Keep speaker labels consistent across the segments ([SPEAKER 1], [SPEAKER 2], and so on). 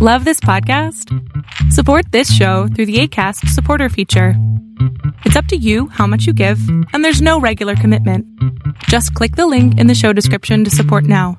[SPEAKER 1] Love this podcast? Support this show through the ACAST supporter feature. It's up to you how much you give, and there's no regular commitment. Just click the link in the show description to support now.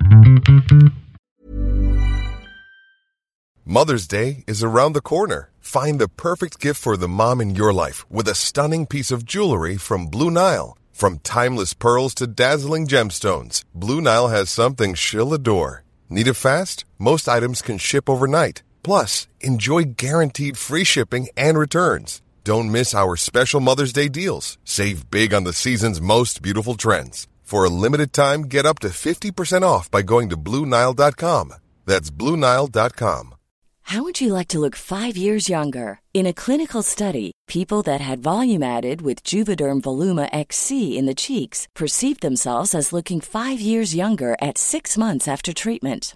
[SPEAKER 2] Mother's Day is around the corner. Find the perfect gift for the mom in your life with a stunning piece of jewelry from Blue Nile. From timeless pearls to dazzling gemstones, Blue Nile has something she'll adore. Need it fast? Most items can ship overnight. Plus, enjoy guaranteed free shipping and returns. Don't miss our special Mother's Day deals. Save big on the season's most beautiful trends. For a limited time, get up to 50% off by going to BlueNile.com. That's BlueNile.com.
[SPEAKER 3] How would you like to look five years younger? In a clinical study, people that had volume added with Juvederm Voluma XC in the cheeks perceived themselves as looking five years younger at six months after treatment.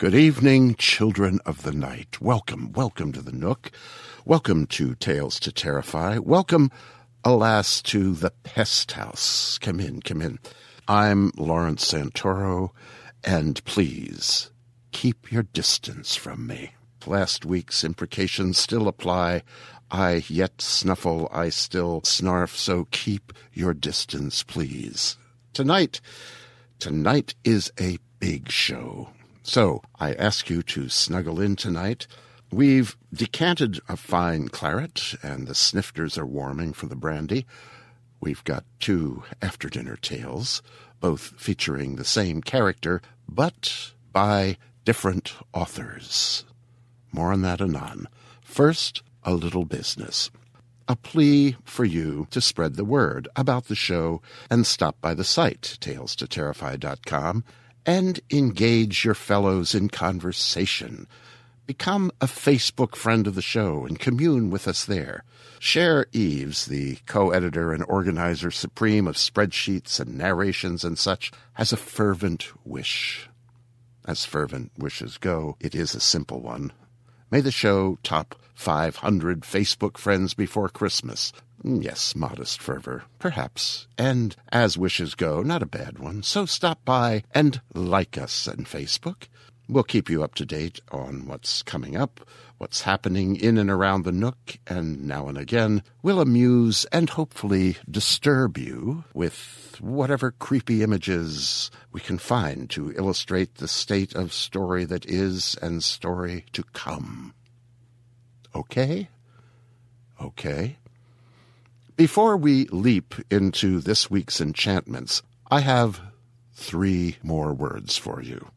[SPEAKER 4] Good evening, children of the night. Welcome, welcome to the Nook. Welcome to Tales to Terrify. Welcome, alas, to the Pest House. Come in, come in. I'm Lawrence Santoro, and please keep your distance from me. Last week's imprecations still apply. I yet snuffle, I still snarf, so keep your distance, please. Tonight, tonight is a big show. So I ask you to snuggle in tonight. We've decanted a fine claret, and the snifters are warming for the brandy. We've got two after dinner tales, both featuring the same character, but by different authors. More on that anon. First, a little business. A plea for you to spread the word about the show and stop by the site, talestoterrify.com, and engage your fellows in conversation. Become a Facebook friend of the show and commune with us there. Cher Eves, the co editor and organizer supreme of spreadsheets and narrations and such, has a fervent wish. As fervent wishes go, it is a simple one. May the show top 500 Facebook friends before Christmas. Mm, yes, modest fervor, perhaps. And as wishes go, not a bad one. So stop by and like us on Facebook. We'll keep you up to date on what's coming up, what's happening in and around the Nook, and now and again we'll amuse and hopefully disturb you with whatever creepy images we can find to illustrate the state of story that is and story to come. Okay? Okay. Before we leap into this week's enchantments, I have three more words for you.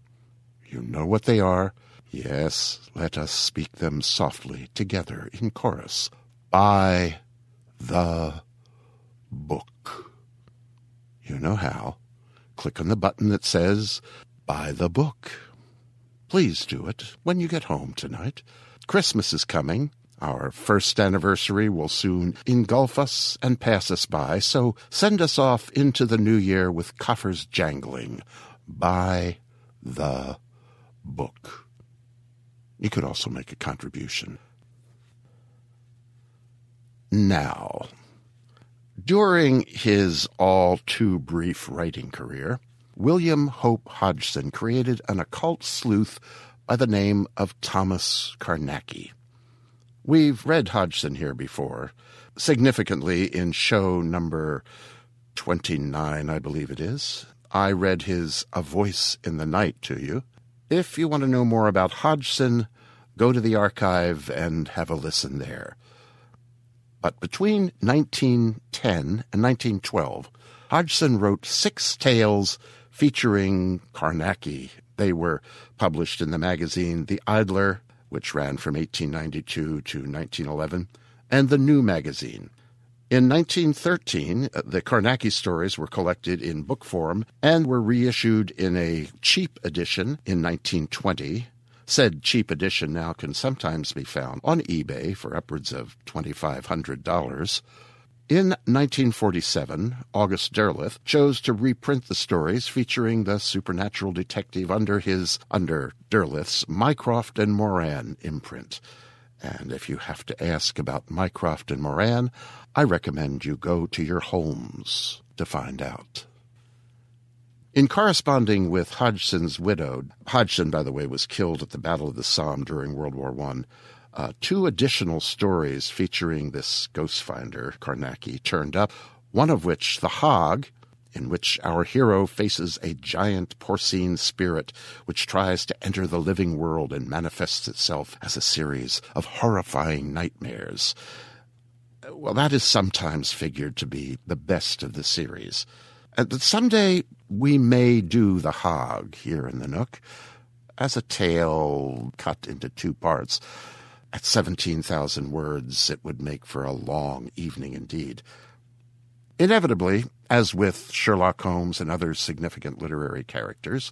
[SPEAKER 4] You know what they are. Yes, let us speak them softly together in chorus. By the book. You know how. Click on the button that says Buy the book. Please do it when you get home tonight. Christmas is coming. Our first anniversary will soon engulf us and pass us by, so send us off into the new year with coffers jangling. Buy the book. You could also make a contribution. Now, during his all too brief writing career, William Hope Hodgson created an occult sleuth by the name of Thomas Carnacki. We've read Hodgson here before, significantly in show number 29, I believe it is. I read his A Voice in the Night to you. If you want to know more about Hodgson, go to the archive and have a listen there. But between 1910 and 1912, Hodgson wrote six tales featuring Carnacki. They were published in the magazine The Idler, which ran from 1892 to 1911, and The New Magazine. In 1913, uh, the Carnacki stories were collected in book form and were reissued in a cheap edition in 1920. Said cheap edition now can sometimes be found on eBay for upwards of $2,500. In 1947, August Derleth chose to reprint the stories featuring the supernatural detective under his, under Derleth's, Mycroft and Moran imprint. And if you have to ask about Mycroft and Moran, I recommend you go to your homes to find out. In corresponding with Hodgson's widow, Hodgson, by the way, was killed at the Battle of the Somme during World War I. Uh, two additional stories featuring this ghost finder, Carnacki, turned up, one of which, The Hog, in which our hero faces a giant porcine spirit which tries to enter the living world and manifests itself as a series of horrifying nightmares. Well, that is sometimes figured to be the best of the series. And someday we may do The Hog here in the Nook as a tale cut into two parts. At 17,000 words, it would make for a long evening indeed. Inevitably, as with Sherlock Holmes and other significant literary characters,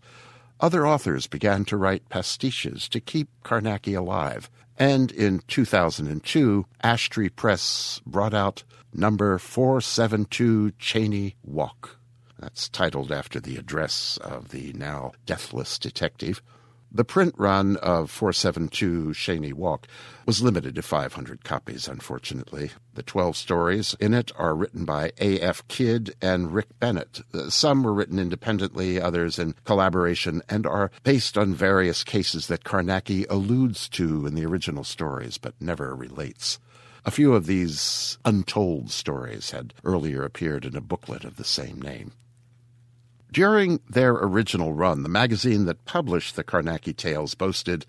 [SPEAKER 4] other authors began to write pastiches to keep Carnacki alive. And in 2002, Ashtree Press brought out number 472 Cheyne Walk. That's titled after the address of the now deathless detective. The print run of 472 Cheyne Walk was limited to 500 copies, unfortunately. The 12 stories in it are written by A.F. Kidd and Rick Kennett. Uh, some were written independently, others in collaboration, and are based on various cases that Carnacki alludes to in the original stories but never relates. A few of these untold stories had earlier appeared in a booklet of the same name. During their original run, the magazine that published the Carnacki tales boasted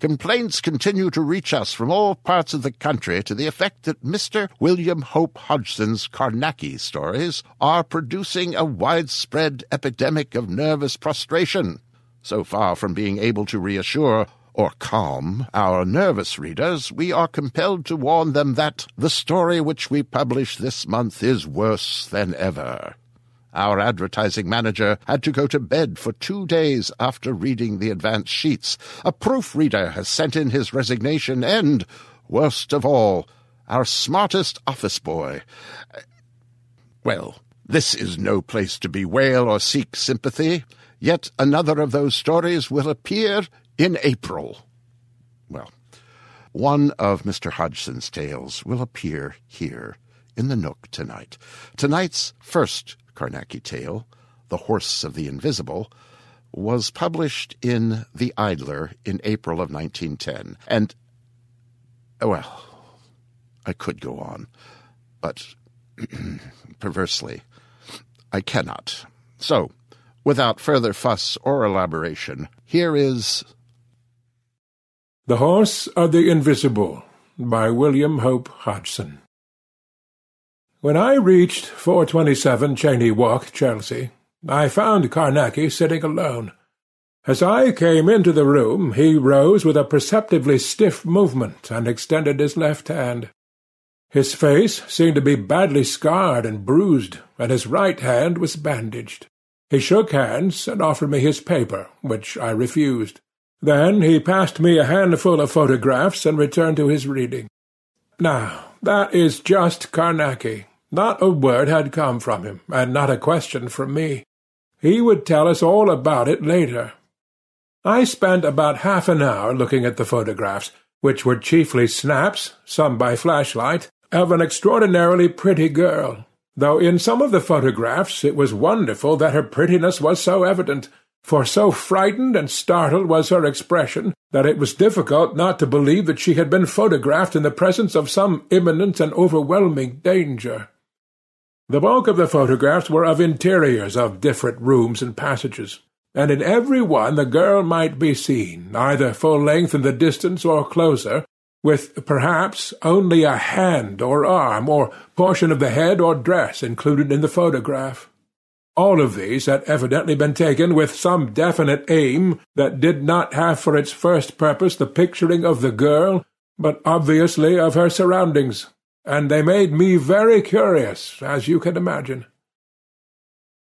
[SPEAKER 4] Complaints continue to reach us from all parts of the country to the effect that Mr. William Hope Hodgson's Carnacki stories are producing a widespread epidemic of nervous prostration. So far from being able to reassure or calm our nervous readers, we are compelled to warn them that the story which we publish this month is worse than ever. Our advertising manager had to go to bed for two days after reading the advance sheets. A proofreader has sent in his resignation, and, worst of all, our smartest office boy. Well, this is no place to bewail or seek sympathy. Yet another of those stories will appear in April. Well, one of Mr. Hodgson's tales will appear here in the Nook tonight. Tonight's first Carnacki tale, The Horse of the Invisible, was published in The Idler in April of 1910. And, well, I could go on, but perversely, I cannot. So, without further fuss or elaboration, here is
[SPEAKER 5] The Horse of the Invisible by William Hope Hodgson. When I reached 427 Cheyne Walk, Chelsea, I found Carnacki sitting alone. As I came into the room, he rose with a perceptibly stiff movement and extended his left hand. His face seemed to be badly scarred and bruised, and his right hand was bandaged. He shook hands and offered me his paper, which I refused. Then he passed me a handful of photographs and returned to his reading. Now, that is just Carnacki. Not a word had come from him, and not a question from me. He would tell us all about it later. I spent about half an hour looking at the photographs, which were chiefly snaps, some by flashlight, of an extraordinarily pretty girl, though in some of the photographs it was wonderful that her prettiness was so evident, for so frightened and startled was her expression that it was difficult not to believe that she had been photographed in the presence of some imminent and overwhelming danger. The bulk of the photographs were of interiors of different rooms and passages, and in every one the girl might be seen, either full length in the distance or closer, with perhaps only a hand or arm or portion of the head or dress included in the photograph. All of these had evidently been taken with some definite aim that did not have for its first purpose the picturing of the girl, but obviously of her surroundings, and they made me very curious, as you can imagine.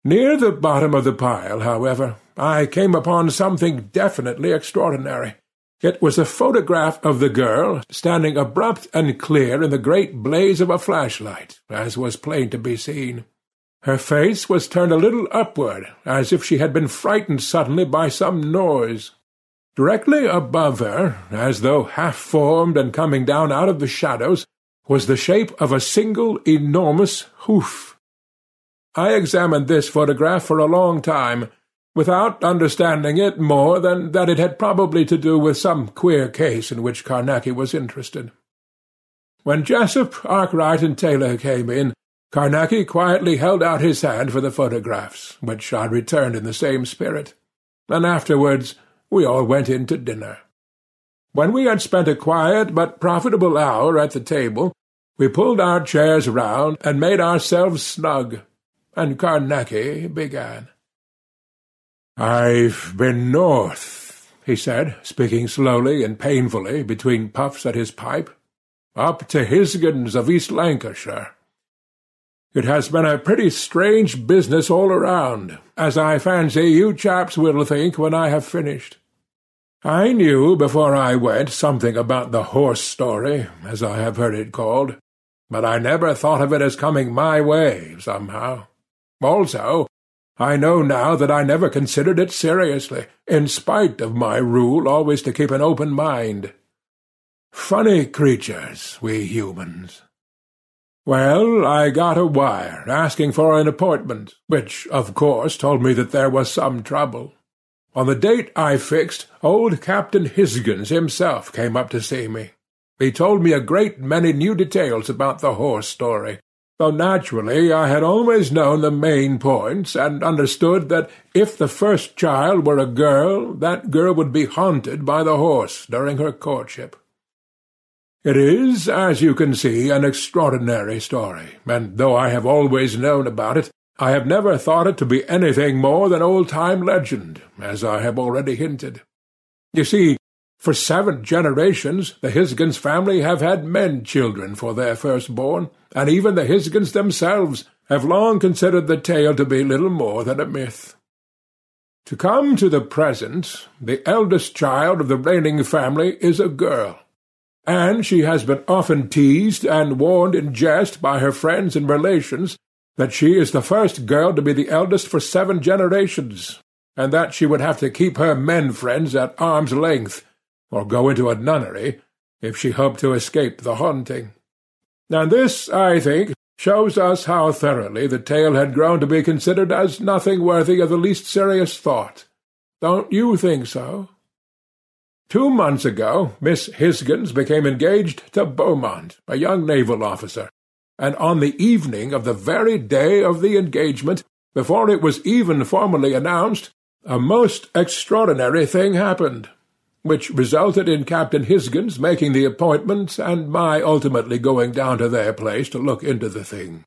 [SPEAKER 5] Near the bottom of the pile, however, I came upon something definitely extraordinary. It was a photograph of the girl, standing abrupt and clear in the great blaze of a flashlight, as was plain to be seen. Her face was turned a little upward, as if she had been frightened suddenly by some noise. Directly above her, as though half-formed and coming down out of the shadows, was the shape of a single enormous hoof. I examined this photograph for a long time, without understanding it more than that it had probably to do with some queer case in which Carnacki was interested. When Jessup, Arkwright, and Taylor came in, Carnacki quietly held out his hand for the photographs, which I returned in the same spirit, and afterwards we all went in to dinner. When we had spent a quiet but profitable hour at the table, we pulled our chairs round and made ourselves snug, and Carnacki began. "I've been north," he said, speaking slowly and painfully between puffs at his pipe, "up to Hisgins of East Lancashire. It has been a pretty strange business all around, as I fancy you chaps will think when I have finished. I knew before I went something about the horse story, as I have heard it called, but I never thought of it as coming my way, somehow. Also, I know now that I never considered it seriously, in spite of my rule always to keep an open mind. Funny creatures, we humans. Well, I got a wire asking for an appointment, which, of course, told me that there was some trouble. On the date I fixed, old Captain Hisgins himself came up to see me. He told me a great many new details about the horse story, though naturally I had always known the main points, and understood that if the first child were a girl, that girl would be haunted by the horse during her courtship. It is, as you can see, an extraordinary story, and though I have always known about it, I have never thought it to be anything more than old-time legend, as I have already hinted. You see, for seven generations the Hisgins family have had men-children for their firstborn, and even the Hisgins themselves have long considered the tale to be little more than a myth. To come to the present, the eldest child of the reigning family is a girl, and she has been often teased and warned in jest by her friends and relations that she is the first girl to be the eldest for seven generations, and that she would have to keep her men friends at arm's length or go into a nunnery, if she hoped to escape the haunting. And this, I think, shows us how thoroughly the tale had grown to be considered as nothing worthy of the least serious thought. Don't you think so? Two months ago Miss Hisgins became engaged to Beaumont, a young naval officer, and on the evening of the very day of the engagement, before it was even formally announced, a most extraordinary thing happened which resulted in Captain Hisgins making the appointment and my ultimately going down to their place to look into the thing.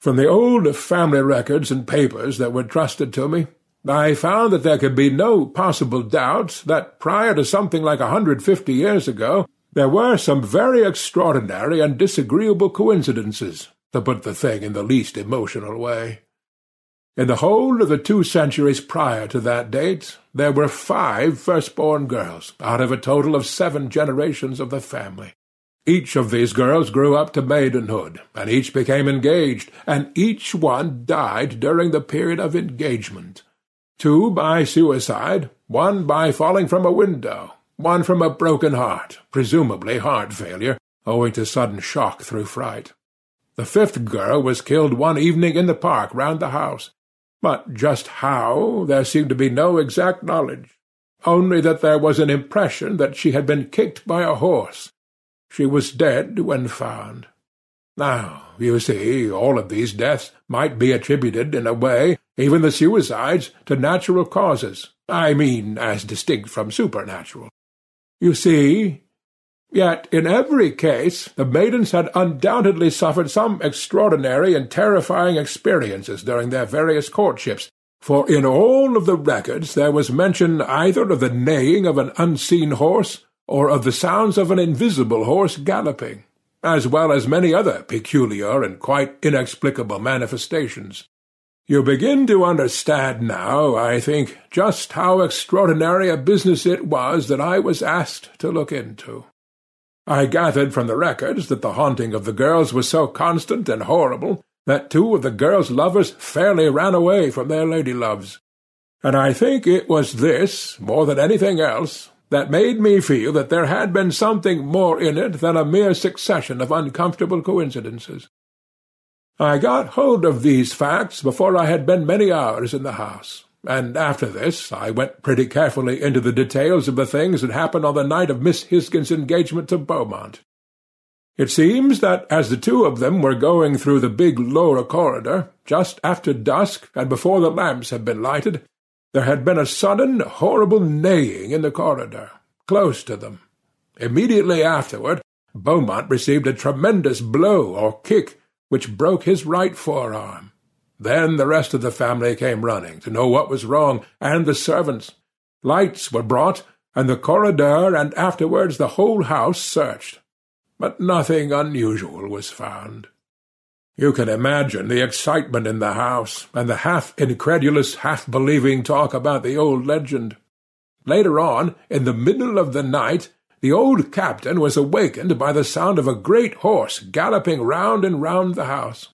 [SPEAKER 5] From the old family records and papers that were trusted to me, I found that there could be no possible doubt that prior to something like a hundred fifty years ago there were some very extraordinary and disagreeable coincidences, to put the thing in the least emotional way. In the whole of the two centuries prior to that date, there were five first-born girls, out of a total of seven generations of the family. Each of these girls grew up to maidenhood, and each became engaged, and each one died during the period of engagement. Two by suicide, one by falling from a window, one from a broken heart, presumably heart failure, owing to sudden shock through fright. The fifth girl was killed one evening in the park round the house, but just how there seemed to be no exact knowledge, only that there was an impression that she had been kicked by a horse. She was dead when found. Now, you see, all of these deaths might be attributed, in a way, even the suicides, to natural causes. I mean, as distinct from supernatural. You see, Yet in every case the maidens had undoubtedly suffered some extraordinary and terrifying experiences during their various courtships, for in all of the records there was mention either of the neighing of an unseen horse or of the sounds of an invisible horse galloping, as well as many other peculiar and quite inexplicable manifestations. You begin to understand now, I think, just how extraordinary a business it was that I was asked to look into. I gathered from the records that the haunting of the girls was so constant and horrible that two of the girls' lovers fairly ran away from their lady-loves. And I think it was this, more than anything else, that made me feel that there had been something more in it than a mere succession of uncomfortable coincidences. I got hold of these facts before I had been many hours in the house, and after this I went pretty carefully into the details of the things that happened on the night of Miss Hisgins' engagement to Beaumont. It seems that as the two of them were going through the big lower corridor, just after dusk and before the lamps had been lighted, there had been a sudden, horrible neighing in the corridor, close to them. Immediately afterward, Beaumont received a tremendous blow or kick, which broke his right forearm. Then the rest of the family came running to know what was wrong, and the servants. Lights were brought, and the corridor and afterwards the whole house searched. But nothing unusual was found. You can imagine the excitement in the house, and the half-incredulous, half-believing talk about the old legend. Later on, in the middle of the night, the old captain was awakened by the sound of a great horse galloping round and round the house.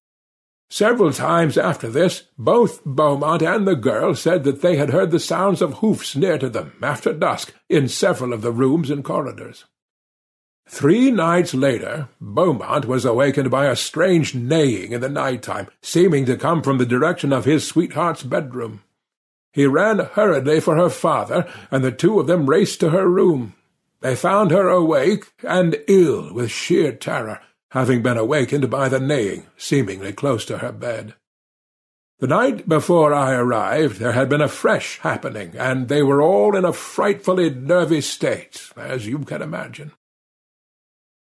[SPEAKER 5] Several times after this, both Beaumont and the girl said that they had heard the sounds of hoofs near to them, after dusk, in several of the rooms and corridors. Three nights later, Beaumont was awakened by a strange neighing in the night time, seeming to come from the direction of his sweetheart's bedroom. He ran hurriedly for her father, and the two of them raced to her room. They found her awake and ill with sheer terror, having been awakened by the neighing, seemingly close to her bed. The night before I arrived there had been a fresh happening, and they were all in a frightfully nervy state, as you can imagine.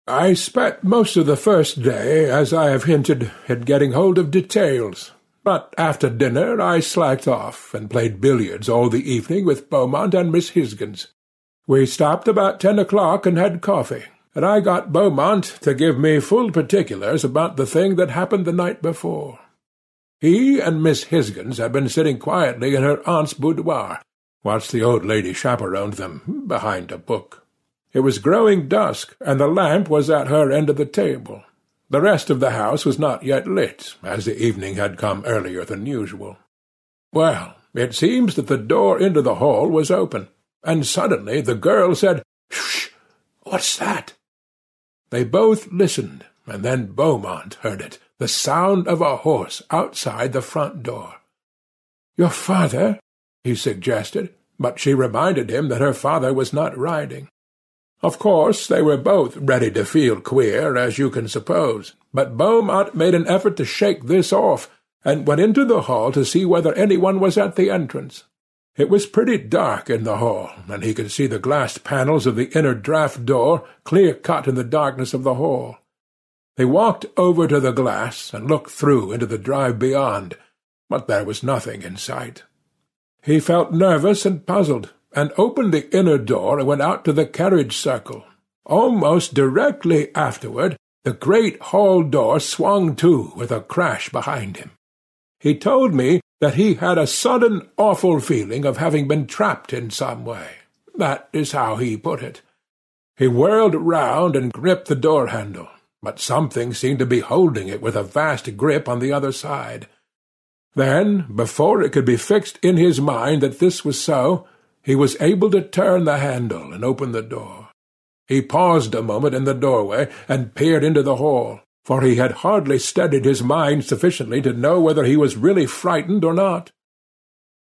[SPEAKER 5] I spent most of the first day, as I have hinted, in getting hold of details, but after dinner I slacked off, and played billiards all the evening with Beaumont and Miss Hisgins. We stopped about ten o'clock and had coffee, and I got Beaumont to give me full particulars about the thing that happened the night before. He and Miss Hisgins had been sitting quietly in her aunt's boudoir, whilst the old lady chaperoned them behind a book. It was growing dusk, and the lamp was at her end of the table. The rest of the house was not yet lit, as the evening had come earlier than usual. Well, it seems that the door into the hall was open, and suddenly the girl said, "Shh! What's that?" They both listened, and then Beaumont heard it, the sound of a horse outside the front door. "Your father?" he suggested, but she reminded him that her father was not riding. Of course they were both ready to feel queer, as you can suppose, but Beaumont made an effort to shake this off, and went into the hall to see whether any one was at the entrance. It was pretty dark in the hall, and he could see the glass panels of the inner draught door clear cut in the darkness of the hall. They walked over to the glass and looked through into the drive beyond, but there was nothing in sight. He felt nervous and puzzled, and opened the inner door and went out to the carriage circle. Almost directly afterward, the great hall door swung to with a crash behind him. He told me that he had a sudden awful feeling of having been trapped in some way. That is how he put it. He whirled round and gripped the door-handle, but something seemed to be holding it with a vast grip on the other side. Then, before it could be fixed in his mind that this was so, he was able to turn the handle and open the door. He paused a moment in the doorway and peered into the hall, for he had hardly steadied his mind sufficiently to know whether he was really frightened or not.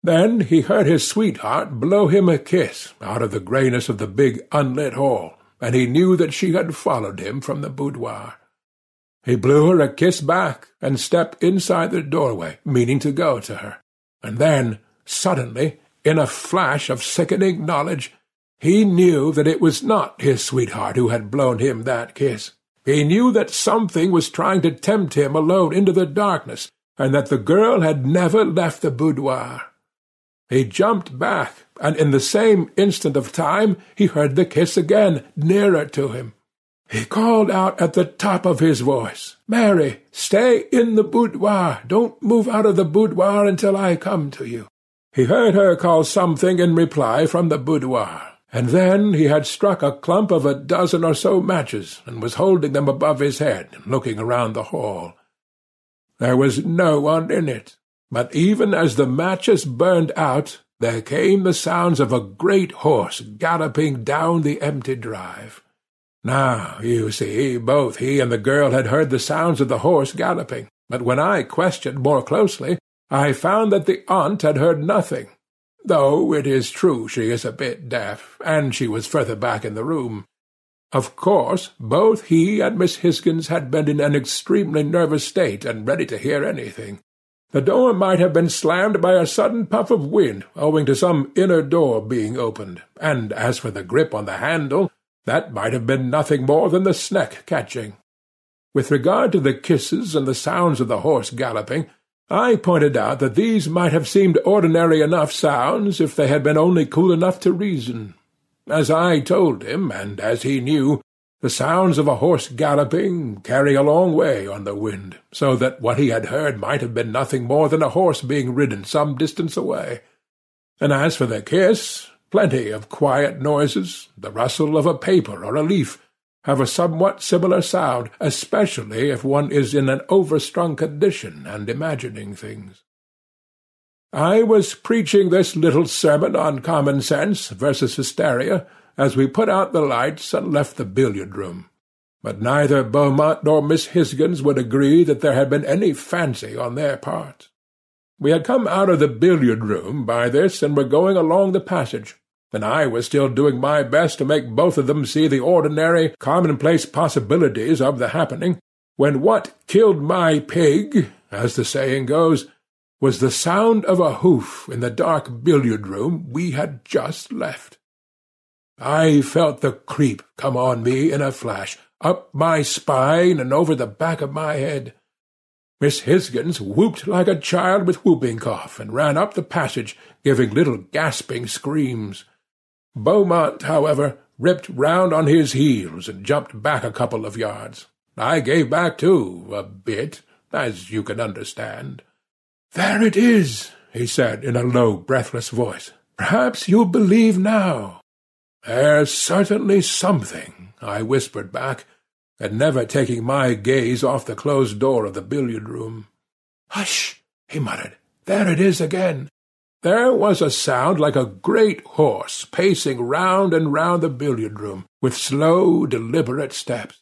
[SPEAKER 5] Then he heard his sweetheart blow him a kiss out of the greyness of the big unlit hall, and he knew that she had followed him from the boudoir. He blew her a kiss back and stepped inside the doorway, meaning to go to her. And then, suddenly, in a flash of sickening knowledge, he knew that it was not his sweetheart who had blown him that kiss. He knew that something was trying to tempt him alone into the darkness, and that the girl had never left the boudoir. He jumped back, and in the same instant of time he heard the kiss again, nearer to him. He called out at the top of his voice, Mary, stay in the boudoir. Don't move out of the boudoir until I come to you. He heard her call something in reply from the boudoir, and then he had struck a clump of a dozen or so matches, and was holding them above his head, looking around the hall. There was no one in it, but even as the matches burned out, there came the sounds of a great horse galloping down the empty drive. Now, you see, both he and the girl had heard the sounds of the horse galloping, but when I questioned more closely, I found that the aunt had heard nothing, though it is true she is a bit deaf, and she was further back in the room. Of course, both he and Miss Hisgins had been in an extremely nervous state and ready to hear anything. The door might have been slammed by a sudden puff of wind, owing to some inner door being opened, and as for the grip on the handle, that might have been nothing more than the sneck catching. With regard to the kisses and the sounds of the horse galloping, I pointed out that these might have seemed ordinary enough sounds if they had been only cool enough to reason. As I told him, and as he knew, the sounds of a horse galloping carry a long way on the wind, so that what he had heard might have been nothing more than a horse being ridden some distance away. And as for the kiss, plenty of quiet noises, the rustle of a paper or a leaf, have a somewhat similar sound, especially if one is in an overstrung condition and imagining things. I was preaching this little sermon on common sense versus hysteria as we put out the lights and left the billiard-room. But neither Beaumont nor Miss Hisgins would agree that there had been any fancy on their part. We had come out of the billiard-room by this and were going along the passage, and I was still doing my best to make both of them see the ordinary, commonplace possibilities of the happening, when what killed my pig, as the saying goes, was the sound of a hoof in the dark billiard-room we had just left. I felt the creep come on me in a flash, up my spine and over the back of my head. Miss Hisgins whooped like a child with whooping cough, and ran up the passage, giving little gasping screams. Beaumont, however, ripped round on his heels and jumped back a couple of yards. I gave back too, a bit, as you can understand. There it is, he said in a low, breathless voice. Perhaps you'll believe now. There's certainly something, I whispered back, and never taking my gaze off the closed door of the billiard-room. Hush! he muttered. There it is again. There was a sound like a great horse pacing round and round the billiard-room, with slow, deliberate steps.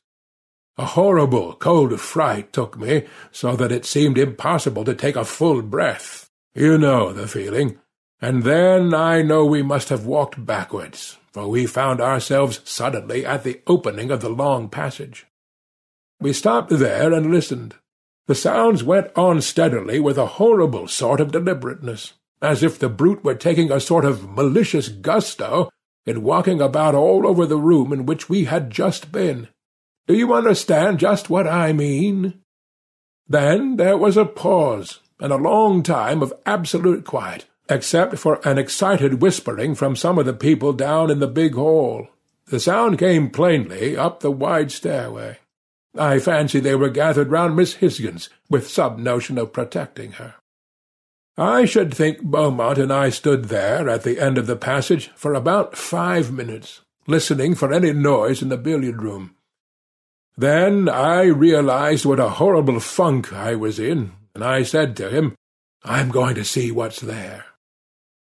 [SPEAKER 5] A horrible cold fright took me, so that it seemed impossible to take a full breath. You know the feeling. And then I know we must have walked backwards, for we found ourselves suddenly at the opening of the long passage. We stopped there and listened. The sounds went on steadily with a horrible sort of deliberateness, as if the brute were taking a sort of malicious gusto in walking about all over the room in which we had just been. Do you understand just what I mean? Then there was a pause, and a long time of absolute quiet, except for an excited whispering from some of the people down in the big hall. The sound came plainly up the wide stairway. I fancy they were gathered round Miss Hisgins, with some notion of protecting her. I should think Beaumont and I stood there at the end of the passage for about five minutes, listening for any noise in the billiard-room. Then I realized what a horrible funk I was in, and I said to him, I'm going to see what's there.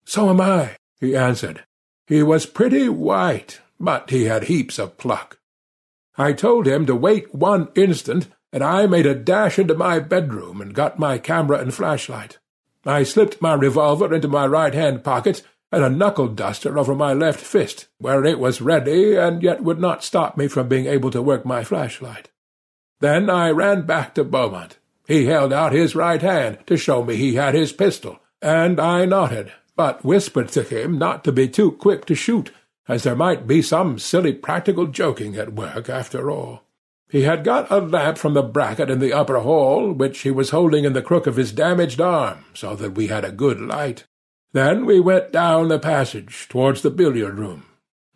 [SPEAKER 5] So am I, he answered, He was pretty white, but he had heaps of pluck. I told him to wait one instant, and I made a dash into my bedroom and got my camera and flashlight. I slipped my revolver into my right-hand pocket and a knuckle-duster over my left fist, where it was ready and yet would not stop me from being able to work my flashlight. Then I ran back to Beaumont. He held out his right hand to show me he had his pistol, and I nodded, but whispered to him not to be too quick to shoot, as there might be some silly practical joking at work after all. He had got a lamp from the bracket in the upper hall, which he was holding in the crook of his damaged arm, so that we had a good light. Then we went down the passage towards the billiard-room,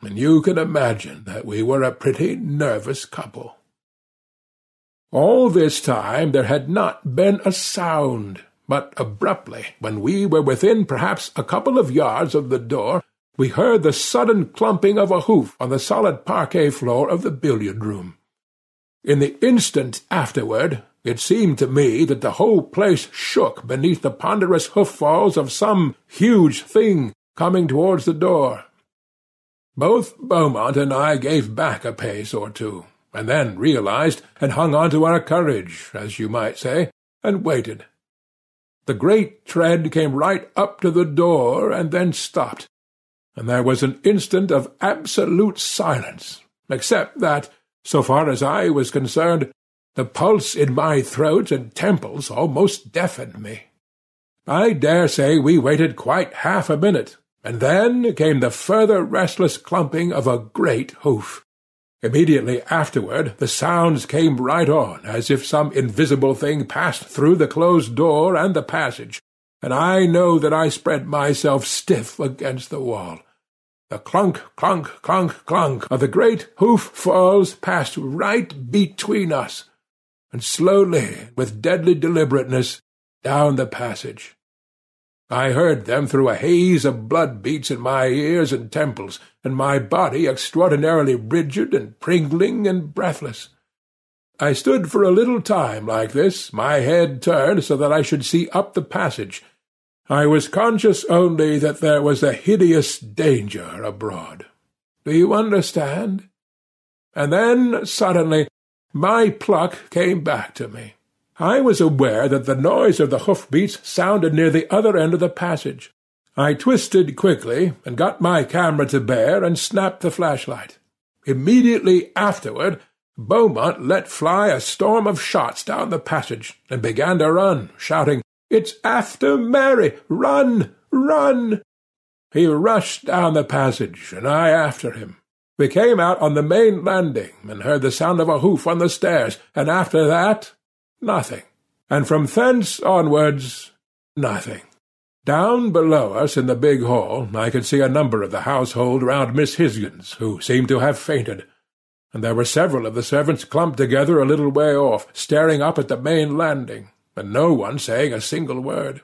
[SPEAKER 5] and you can imagine that we were a pretty nervous couple. All this time there had not been a sound, but abruptly, when we were within perhaps a couple of yards of the door, we heard the sudden clumping of a hoof on the solid parquet floor of the billiard-room. In the instant afterward, it seemed to me that the whole place shook beneath the ponderous hoof-falls of some huge thing coming towards the door. Both Beaumont and I gave back a pace or two, and then realized and hung on to our courage, as you might say, and waited. The great tread came right up to the door and then stopped, and there was an instant of absolute silence, except that, so far as I was concerned, the pulse in my throat and temples almost deafened me. I dare say we waited quite half a minute, and then came the further restless clumping of a great hoof. Immediately afterward the sounds came right on, as if some invisible thing passed through the closed door and the passage, and I know that I spread myself stiff against the wall. The clunk, clunk, clunk, clunk of the great hoof falls passed right between us, and slowly, with deadly deliberateness, down the passage. I heard them through a haze of blood beats in my ears and temples, and my body extraordinarily rigid and pringling and breathless. I stood for a little time like this, my head turned so that I should see up the passage. I was conscious only that there was a hideous danger abroad. Do you understand? And then, suddenly, my pluck came back to me. I was aware that the noise of the hoof-beats sounded near the other end of the passage. I twisted quickly, and got my camera to bear, and snapped the flashlight. Immediately afterward, Beaumont let fly a storm of shots down the passage, and began to run, shouting, "It's after Mary! Run! Run!" He rushed down the passage, and I after him. We came out on the main landing, and heard the sound of a hoof on the stairs, and after that nothing, and from thence onwards nothing. Down below us in the big hall I could see a number of the household round Miss Hisgins, who seemed to have fainted, and there were several of the servants clumped together a little way off, staring up at the main landing, and no one saying a single word.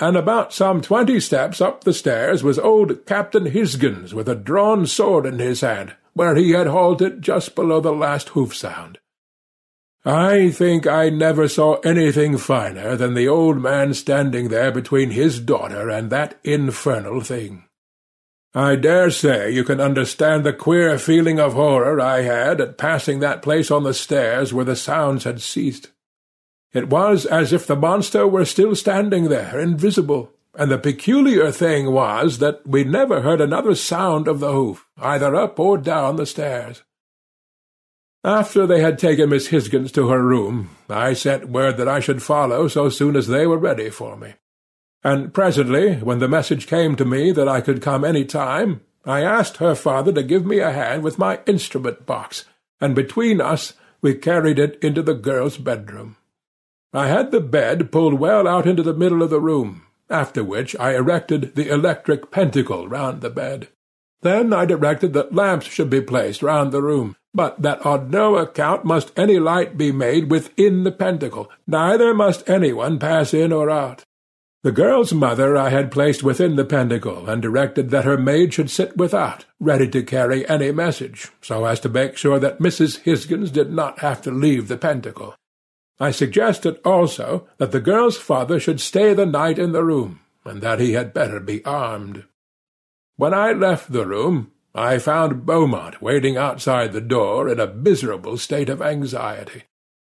[SPEAKER 5] And about some twenty steps up the stairs was old Captain Hisgins with a drawn sword in his hand, where he had halted just below the last hoof sound. I think I never saw anything finer than the old man standing there between his daughter and that infernal thing. I dare say you can understand the queer feeling of horror I had at passing that place on the stairs where the sounds had ceased. It was as if the monster were still standing there, invisible, and the peculiar thing was that we never heard another sound of the hoof, either up or down the stairs. After they had taken Miss Hisgins to her room, I sent word that I should follow so soon as they were ready for me. And presently, when the message came to me that I could come any time, I asked her father to give me a hand with my instrument-box, and between us we carried it into the girl's bedroom. I had the bed pulled well out into the middle of the room, after which I erected the electric pentacle round the bed. Then I directed that lamps should be placed round the room, but that on no account must any light be made within the pentacle, neither must any one pass in or out. The girl's mother I had placed within the pentacle, and directed that her maid should sit without, ready to carry any message, so as to make sure that Mrs. Hisgins did not have to leave the pentacle. I suggested also that the girl's father should stay the night in the room, and that he had better be armed. When I left the room, I found Beaumont waiting outside the door in a miserable state of anxiety.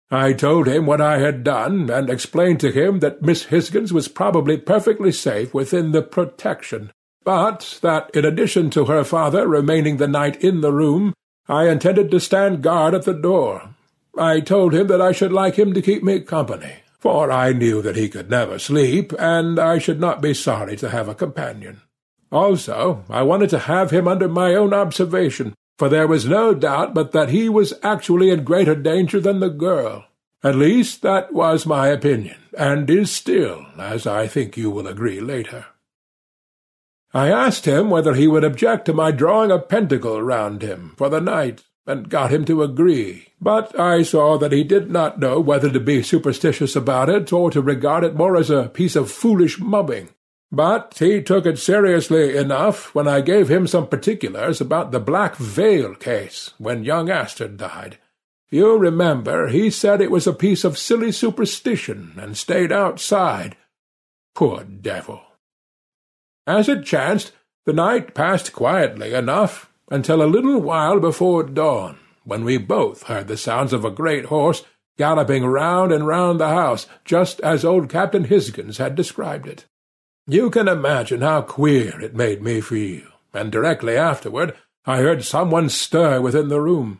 [SPEAKER 5] I told him what I had done, and explained to him that Miss Hisgins was probably perfectly safe within the protection, but that in addition to her father remaining the night in the room, I intended to stand guard at the door. I told him that I should like him to keep me company, for I knew that he could never sleep, and I should not be sorry to have a companion. Also, I wanted to have him under my own observation, for there was no doubt but that he was actually in greater danger than the girl. At least that was my opinion, and is still, as I think you will agree later. I asked him whether he would object to my drawing a pentacle round him for the night, and got him to agree, but I saw that he did not know whether to be superstitious about it or to regard it more as a piece of foolish mubbing. But he took it seriously enough when I gave him some particulars about the Black Veil case, when young Astor died. You remember he said it was a piece of silly superstition, and stayed outside. Poor devil! As it chanced, the night passed quietly enough until a little while before dawn, when we both heard the sounds of a great horse galloping round and round the house, just as old Captain Hisgins had described it. You can imagine how queer it made me feel, and directly afterward I heard some one stir within the room.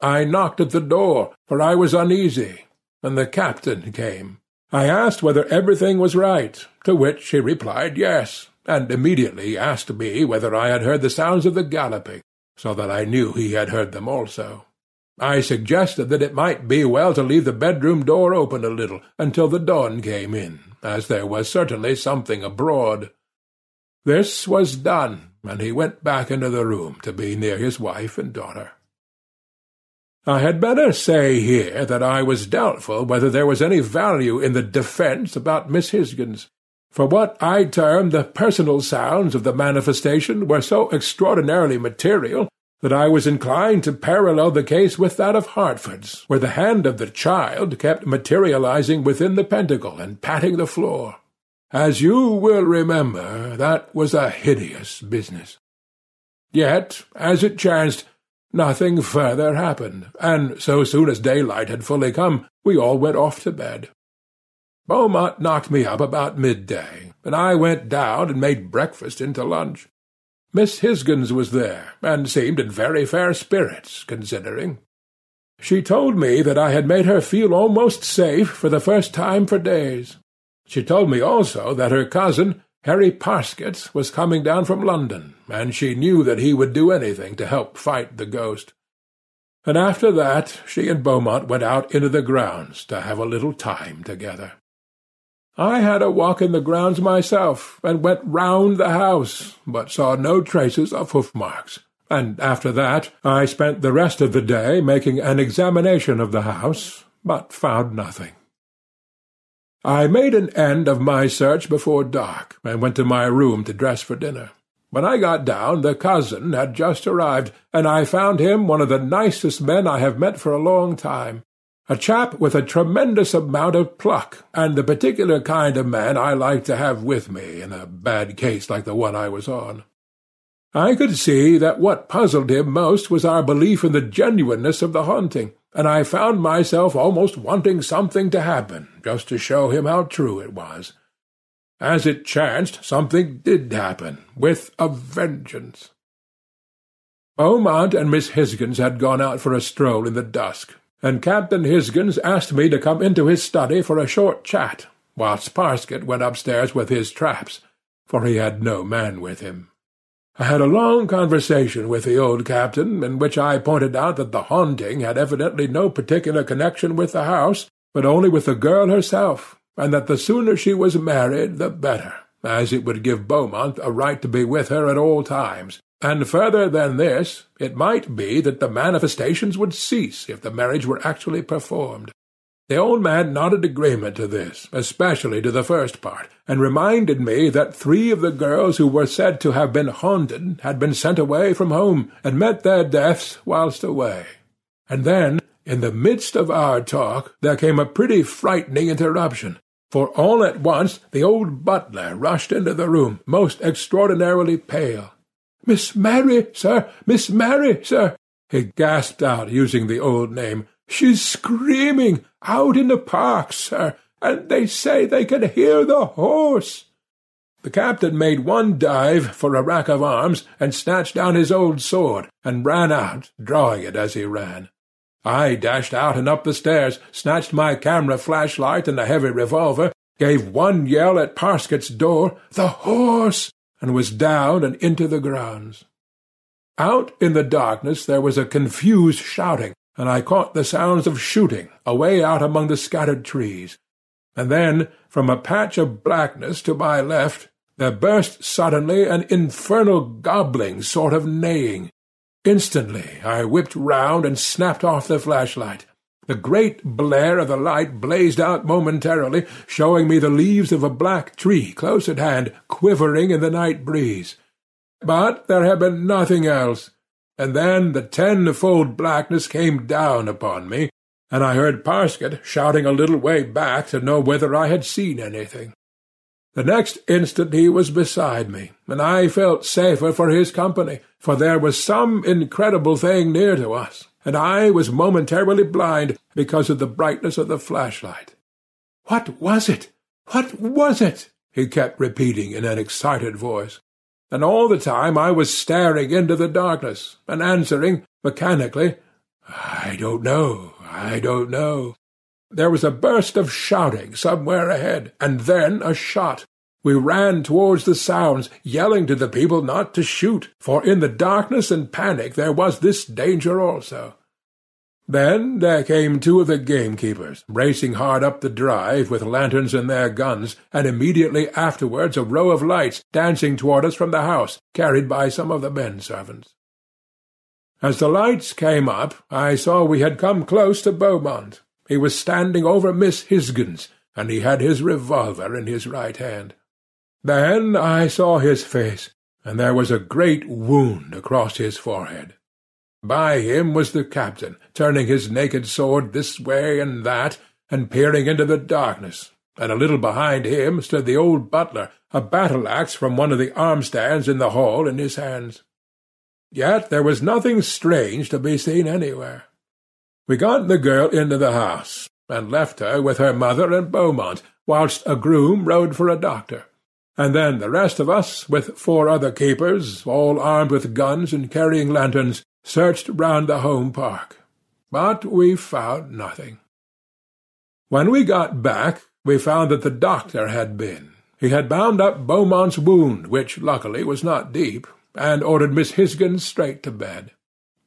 [SPEAKER 5] I knocked at the door, for I was uneasy, and the captain came. I asked whether everything was right, to which he replied yes, and immediately asked me whether I had heard the sounds of the galloping, so that I knew he had heard them also. I suggested that it might be well to leave the bedroom door open a little until the dawn came in, as there was certainly something abroad. This was done, and he went back into the room to be near his wife and daughter. I had better say here that I was doubtful whether there was any value in the defence about Miss Hisgins, for what I term the personal sounds of the manifestation were so extraordinarily material that I was inclined to parallel the case with that of Hartford's, where the hand of the child kept materializing within the pentacle and patting the floor. As you will remember, that was a hideous business. Yet, as it chanced, nothing further happened, and so soon as daylight had fully come, we all went off to bed. Beaumont knocked me up about midday, and I went down and made breakfast into lunch. Miss Hisgins was there, and seemed in very fair spirits, considering. She told me that I had made her feel almost safe for the first time for days. She told me also that her cousin, Harry Parsket, was coming down from London, and she knew that he would do anything to help fight the ghost. And after that she and Beaumont went out into the grounds to have a little time together. I had a walk in the grounds myself, and went round the house, but saw no traces of hoof marks, and after that I spent the rest of the day making an examination of the house, but found nothing. I made an end of my search before dark, and went to my room to dress for dinner. When I got down, the cousin had just arrived, and I found him one of the nicest men I have met for a long time. A chap with a tremendous amount of pluck, and the particular kind of man I like to have with me in a bad case like the one I was on. I could see that what puzzled him most was our belief in the genuineness of the haunting, and I found myself almost wanting something to happen, just to show him how true it was. As it chanced, something did happen, with a vengeance. Beaumont and Miss Hisgins had gone out for a stroll in the dusk, and Captain Hisgins asked me to come into his study for a short chat, whilst Parsket went upstairs with his traps, for he had no man with him. I had a long conversation with the old captain, in which I pointed out that the haunting had evidently no particular connection with the house, but only with the girl herself, and that the sooner she was married the better, as it would give Beaumont a right to be with her at all times, and further than this, it might be that the manifestations would cease if the marriage were actually performed. The old man nodded agreement to this, especially to the first part, and reminded me that three of the girls who were said to have been haunted had been sent away from home, and met their deaths whilst away. And then, in the midst of our talk, there came a pretty frightening interruption, for all at once the old butler rushed into the room, most extraordinarily pale. Miss Mary, sir, Miss Mary, sir, he gasped out, using the old name. She's screaming out in the park, sir, and they say they can hear the horse. The captain made one dive for a rack of arms and snatched down his old sword, and ran out, drawing it as he ran. I dashed out and up the stairs, snatched my camera flashlight and a heavy revolver, gave one yell at Parsket's door, "The horse!" And was down and into the grounds. Out in the darkness there was a confused shouting, and I caught the sounds of shooting away out among the scattered trees. And then, from a patch of blackness to my left, there burst suddenly an infernal gobbling sort of neighing. Instantly I whipped round and snapped off the flashlight. The great blare of the light blazed out momentarily, showing me the leaves of a black tree close at hand, quivering in the night breeze. But there had been nothing else, and then the tenfold blackness came down upon me, and I heard Parsket shouting a little way back to know whether I had seen anything. The next instant he was beside me, and I felt safer for his company, for there was some incredible thing near to us, and I was momentarily blind because of the brightness of the flashlight. What was it? What was it? he kept repeating in an excited voice and all the time I was staring into the darkness, and answering, mechanically, I don't know, I don't know. There was a burst of shouting somewhere ahead, and then a shot. We ran towards the sounds, yelling to the people not to shoot, for in the darkness and panic there was this danger also. Then there came two of the gamekeepers, racing hard up the drive with lanterns in their guns, and immediately afterwards a row of lights dancing toward us from the house, carried by some of the men servants. As the lights came up, I saw we had come close to Beaumont. He was standing over Miss Hisgins, and he had his revolver in his right hand. Then I saw his face, and there was a great wound across his forehead. By him was the captain, turning his naked sword this way and that, and peering into the darkness, and a little behind him stood the old butler, a battle-axe from one of the arm-stands in the hall in his hands. Yet there was nothing strange to be seen anywhere. We got the girl into the house, and left her with her mother and Beaumont, whilst a groom rode for a doctor. And then the rest of us, with four other keepers, all armed with guns and carrying lanterns, searched round the home park, but we found nothing. When we got back, we found that the doctor had been. He had bound up Beaumont's wound, which luckily was not deep, and ordered Miss Hisgins straight to bed.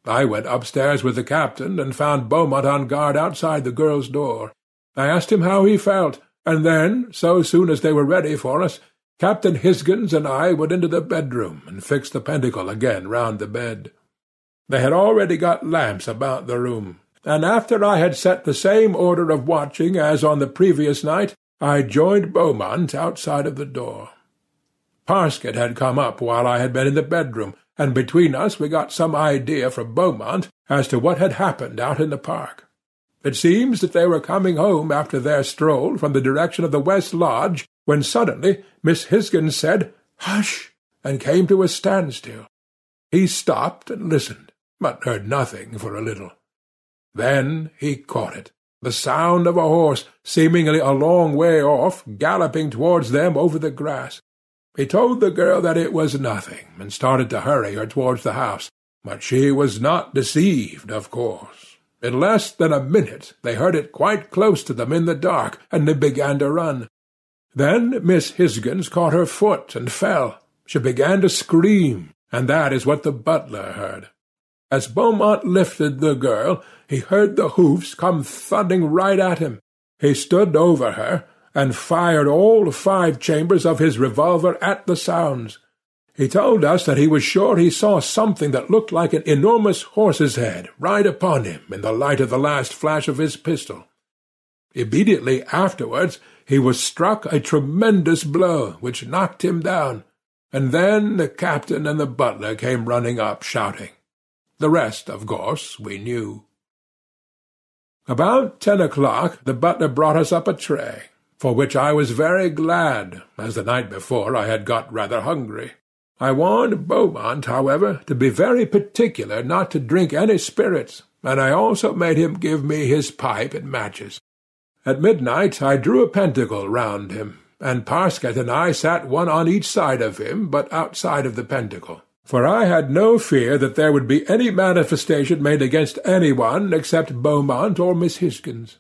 [SPEAKER 5] I went upstairs with the captain, and found Beaumont on guard outside the girl's door. I asked him how he felt, and then, so soon as they were ready for us, Captain Hisgins and I went into the bedroom and fixed the pentacle again round the bed. They had already got lamps about the room, and after I had set the same order of watching as on the previous night, I joined Beaumont outside of the door. Parsket had come up while I had been in the bedroom, and between us we got some idea from Beaumont as to what had happened out in the park. It seems that they were coming home after their stroll from the direction of the West Lodge, when suddenly Miss Hisgins said, "Hush!" and came to a standstill. He stopped and listened but heard nothing for a little. Then he caught it, the sound of a horse, seemingly a long way off, galloping towards them over the grass. He told the girl that it was nothing, and started to hurry her towards the house, but she was not deceived, of course. In less than a minute they heard it quite close to them in the dark, and they began to run. Then Miss Hisgins caught her foot and fell. She began to scream, and that is what the butler heard. As Beaumont lifted the girl, he heard the hoofs come thudding right at him. He stood over her, and fired all five chambers of his revolver at the sounds. He told us that he was sure he saw something that looked like an enormous horse's head right upon him in the light of the last flash of his pistol. Immediately afterwards he was struck a tremendous blow, which knocked him down, and then the captain and the butler came running up, shouting. The rest, of course, we knew. About ten o'clock the butler brought us up a tray, for which I was very glad, as the night before I had got rather hungry. I warned Beaumont, however, to be very particular not to drink any spirits, and I also made him give me his pipe and matches. At midnight I drew a pentacle round him, and Parsket and I sat one on each side of him, but outside of the pentacle, for I had no fear that there would be any manifestation made against any one except Beaumont or Miss Hisgins.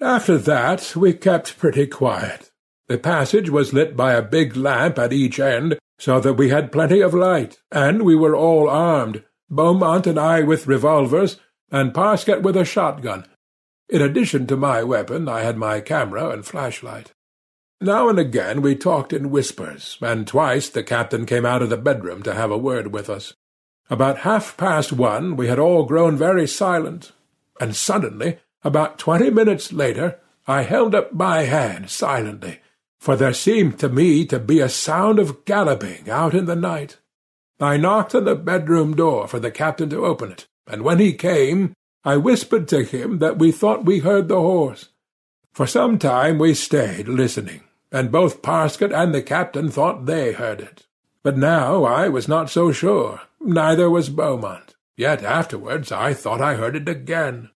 [SPEAKER 5] After that we kept pretty quiet. The passage was lit by a big lamp at each end, so that we had plenty of light, and we were all armed, Beaumont and I with revolvers, and Parsket with a shotgun, in addition to my weapon, I had my camera and flashlight. Now and again we talked in whispers, and twice the captain came out of the bedroom to have a word with us. About half-past one we had all grown very silent, and suddenly, about twenty minutes later, I held up my hand silently, for there seemed to me to be a sound of galloping out in the night. I knocked on the bedroom door for the captain to open it, and when he came, I whispered to him that we thought we heard the horse. For some time we stayed listening, and both Parsket and the captain thought they heard it. But now I was not so sure, neither was Beaumont. Yet afterwards I thought I heard it again.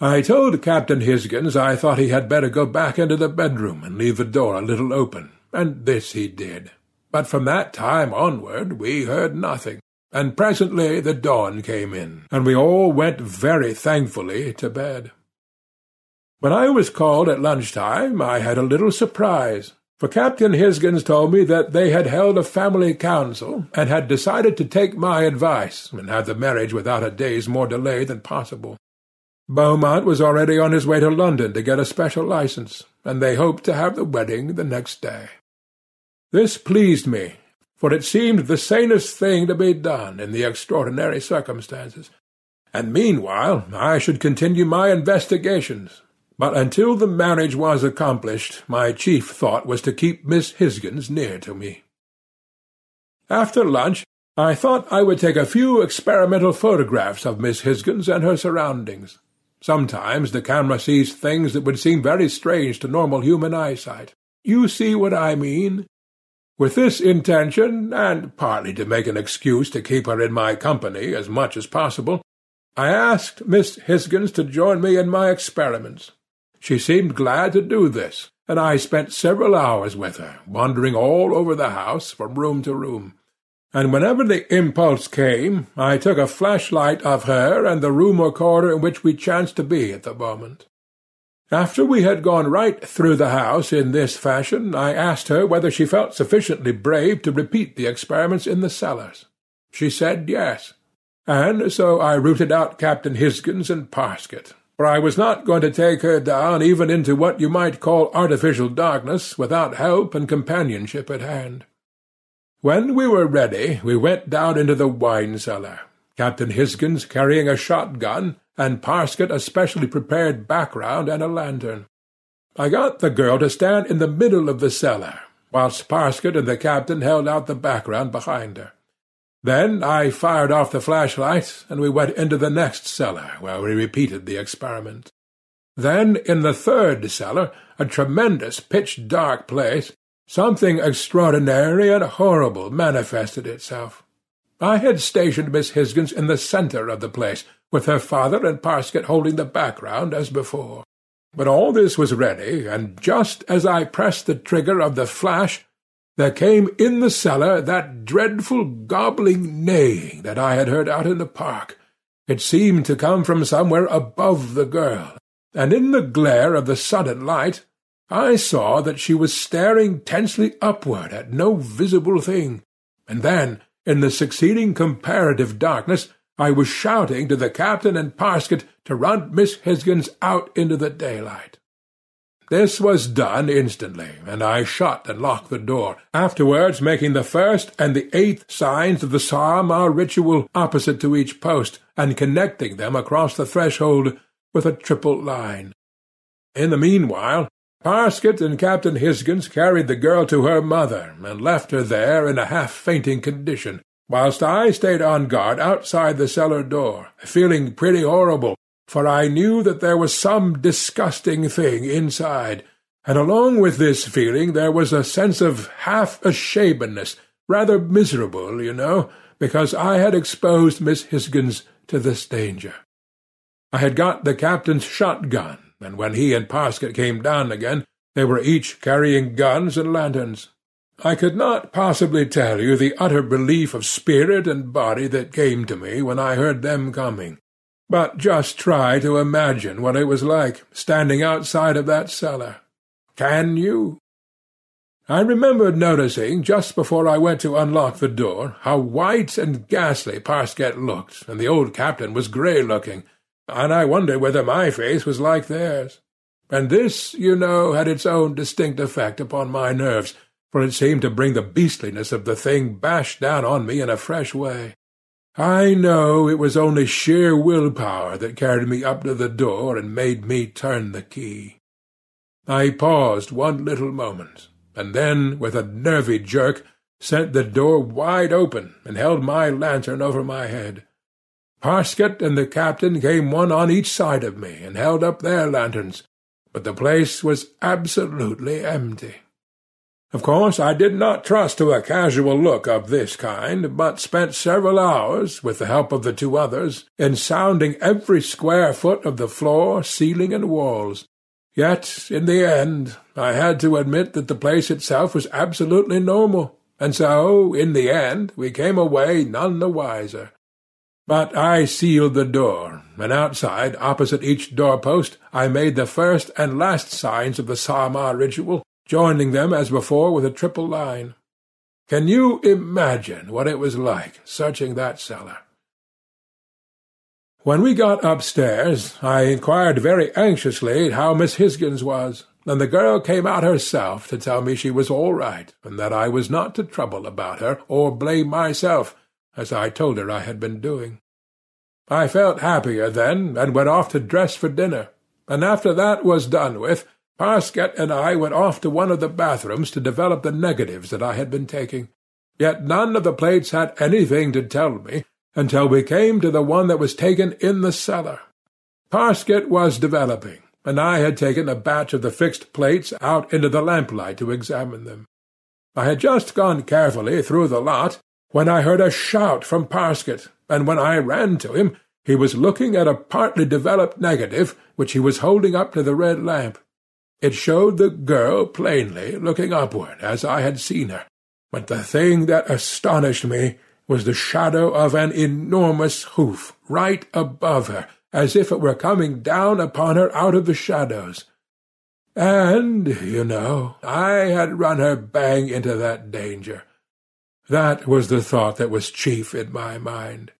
[SPEAKER 5] I told Captain Hisgins I thought he had better go back into the bedroom and leave the door a little open, and this he did. But from that time onward we heard nothing and presently the dawn came in, and we all went very thankfully to bed. When I was called at lunch-time, I had a little surprise, for Captain Hisgins told me that they had held a family council, and had decided to take my advice, and have the marriage without a day's more delay than possible. Beaumont was already on his way to London to get a special licence, and they hoped to have the wedding the next day. This pleased me, for it seemed the sanest thing to be done in the extraordinary circumstances. And meanwhile I should continue my investigations. But until the marriage was accomplished, my chief thought was to keep Miss Hisgins near to me. After lunch, I thought I would take a few experimental photographs of Miss Hisgins and her surroundings. Sometimes the camera sees things that would seem very strange to normal human eyesight. You see what I mean? With this intention, and partly to make an excuse to keep her in my company as much as possible, I asked Miss Hisgins to join me in my experiments. She seemed glad to do this, and I spent several hours with her, wandering all over the house from room to room. And whenever the impulse came, I took a flashlight of her and the room or corner in which we chanced to be at the moment. After we had gone right through the house in this fashion, I asked her whether she felt sufficiently brave to repeat the experiments in the cellars. She said yes, and so I rooted out Captain Hisgins and Parsket, for I was not going to take her down even into what you might call artificial darkness without help and companionship at hand. When we were ready, we went down into the wine cellar, Captain Hisgins carrying a shotgun, and Parsket a specially prepared background and a lantern. I got the girl to stand in the middle of the cellar, whilst Parsket and the captain held out the background behind her. Then I fired off the flashlight, and we went into the next cellar, where we repeated the experiment. Then, in the third cellar, a tremendous pitch-dark place, something extraordinary and horrible manifested itself. I had stationed Miss Hisgins in the centre of the place, with her father and Parsket holding the background as before. But all this was ready, and just as I pressed the trigger of the flash, there came in the cellar that dreadful gobbling neighing that I had heard out in the park. It seemed to come from somewhere above the girl, and in the glare of the sudden light I saw that she was staring tensely upward at no visible thing, and then in the succeeding comparative darkness, I was shouting to the captain and Parsket to run Miss Hisgins out into the daylight. This was done instantly, and I shut and locked the door, afterwards making the first and the eighth signs of the Saaamaaa ritual opposite to each post, and connecting them across the threshold with a triple line. In the meanwhile, Parsket and Captain Hisgins carried the girl to her mother, and left her there in a half-fainting condition, whilst I stayed on guard outside the cellar door, feeling pretty horrible, for I knew that there was some disgusting thing inside, and along with this feeling there was a sense of half-ashamedness, rather miserable, you know, because I had exposed Miss Hisgins to this danger. I had got the captain's shotgun, and when he and Parsket came down again, they were each carrying guns and lanterns. I could not possibly tell you the utter relief of spirit and body that came to me when I heard them coming, but just try to imagine what it was like, standing outside of that cellar. Can you? I remembered noticing, just before I went to unlock the door, how white and ghastly Parsket looked, and the old captain was grey-looking, and I wondered whether my face was like theirs. And this, you know, had its own distinct effect upon my nerves, for it seemed to bring the beastliness of the thing bashed down on me in a fresh way. I know it was only sheer will-power that carried me up to the door and made me turn the key. I paused one little moment, and then, with a nervy jerk, sent the door wide open and held my lantern over my head. Parsket and the captain came one on each side of me and held up their lanterns, but the place was absolutely empty. Of course I did not trust to a casual look of this kind, but spent several hours, with the help of the two others, in sounding every square foot of the floor, ceiling, and walls. Yet, in the end, I had to admit that the place itself was absolutely normal, and so, in the end, we came away none the wiser. But I sealed the door, and outside, opposite each doorpost, I made the first and last signs of the Saaamaaa ritual, joining them as before with a triple line. Can you imagine what it was like, searching that cellar? When we got upstairs, I inquired very anxiously how Miss Hisgins was, and the girl came out herself to tell me she was all right, and that I was not to trouble about her, or blame myself, as I told her I had been doing. I felt happier then, and went off to dress for dinner, and after that was done with, Parsket and I went off to one of the bathrooms to develop the negatives that I had been taking. Yet none of the plates had anything to tell me until we came to the one that was taken in the cellar. Parsket was developing, and I had taken a batch of the fixed plates out into the lamplight to examine them. I had just gone carefully through the lot when I heard a shout from Parsket, and when I ran to him, he was looking at a partly developed negative which he was holding up to the red lamp. It showed the girl plainly, looking upward, as I had seen her, but the thing that astonished me was the shadow of an enormous hoof right above her, as if it were coming down upon her out of the shadows. And, you know, I had run her bang into that danger. That was the thought that was chief in my mind.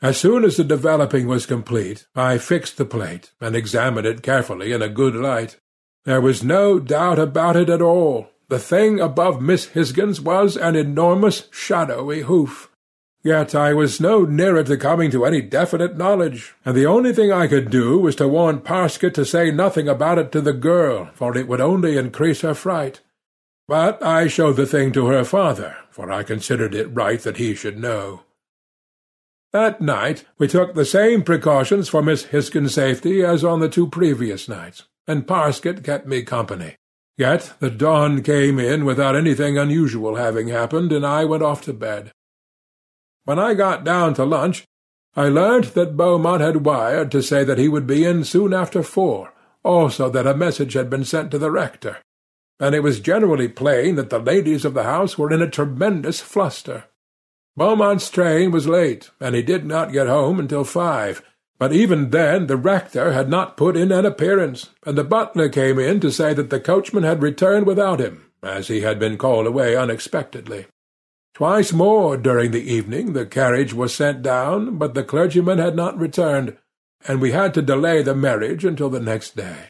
[SPEAKER 5] As soon as the developing was complete, I fixed the plate, and examined it carefully in a good light. There was no doubt about it at all. The thing above Miss Hisgins was an enormous shadowy hoof. Yet I was no nearer to coming to any definite knowledge, and the only thing I could do was to warn Parsket to say nothing about it to the girl, for it would only increase her fright. But I showed the thing to her father, for I considered it right that he should know. That night we took the same precautions for Miss Hisgins's safety as on the two previous nights, and Parsket kept me company. Yet the dawn came in without anything unusual having happened, and I went off to bed. When I got down to lunch, I learnt that Beaumont had wired to say that he would be in soon after four, also that a message had been sent to the rector, and it was generally plain that the ladies of the house were in a tremendous fluster. Beaumont's train was late, and he did not get home until five, but even then the rector had not put in an appearance, and the butler came in to say that the coachman had returned without him, as he had been called away unexpectedly. Twice more during the evening the carriage was sent down, but the clergyman had not returned, and we had to delay the marriage until the next day.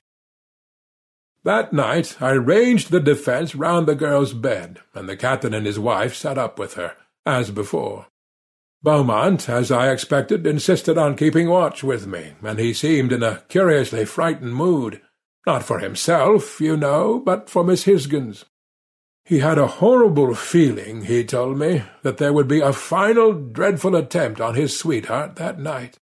[SPEAKER 5] That night I ranged the defence round the girl's bed, and the captain and his wife sat up with her as before. Beaumont, as I expected, insisted on keeping watch with me, and he seemed in a curiously frightened mood, not for himself, you know, but for Miss Hisgins. He had a horrible feeling, he told me, that there would be a final dreadful attempt on his sweetheart that night.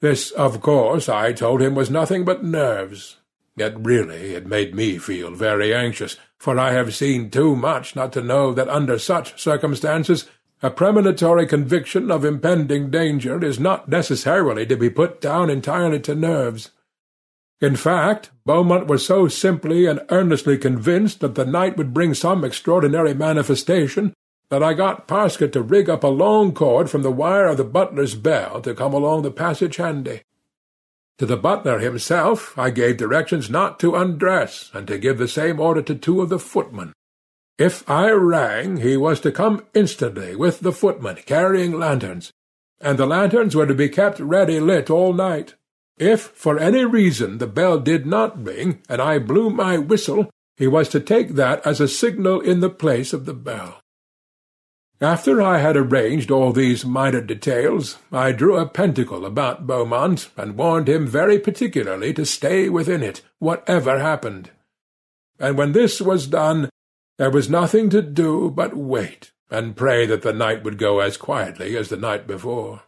[SPEAKER 5] This, of course, I told him was nothing but nerves. Yet really it made me feel very anxious, for I have seen too much not to know that under such circumstances a premonitory conviction of impending danger is not necessarily to be put down entirely to nerves. In fact, Beaumont was so simply and earnestly convinced that the night would bring some extraordinary manifestation that I got Parsket to rig up a long cord from the wire of the butler's bell to come along the passage handy. To the butler himself I gave directions not to undress, and to give the same order to two of the footmen. If I rang, he was to come instantly with the footmen, carrying lanterns, and the lanterns were to be kept ready lit all night. If for any reason the bell did not ring, and I blew my whistle, he was to take that as a signal in the place of the bell. After I had arranged all these minor details, I drew a pentacle about Beaumont, and warned him very particularly to stay within it, whatever happened. And when this was done, there was nothing to do but wait, and pray that the night would go as quietly as the night before.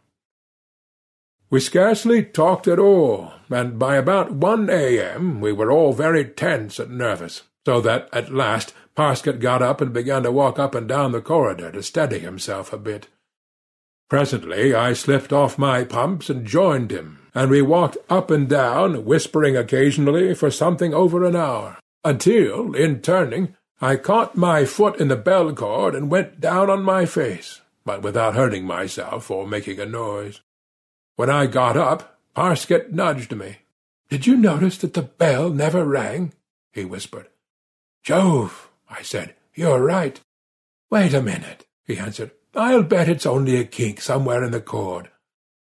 [SPEAKER 5] We scarcely talked at all, and by about one a.m. we were all very tense and nervous, so that at last Parsket got up and began to walk up and down the corridor to steady himself a bit. Presently I slipped off my pumps and joined him, and we walked up and down, whispering occasionally, for something over an hour, until, in turning, I caught my foot in the bell cord and went down on my face, but without hurting myself or making a noise. When I got up, Parsket nudged me. "'Did you notice that the bell never rang?' he whispered. "'Jove!' I said. "'You're right.' "'Wait a minute,' he answered. "'I'll bet it's only a kink somewhere in the cord.'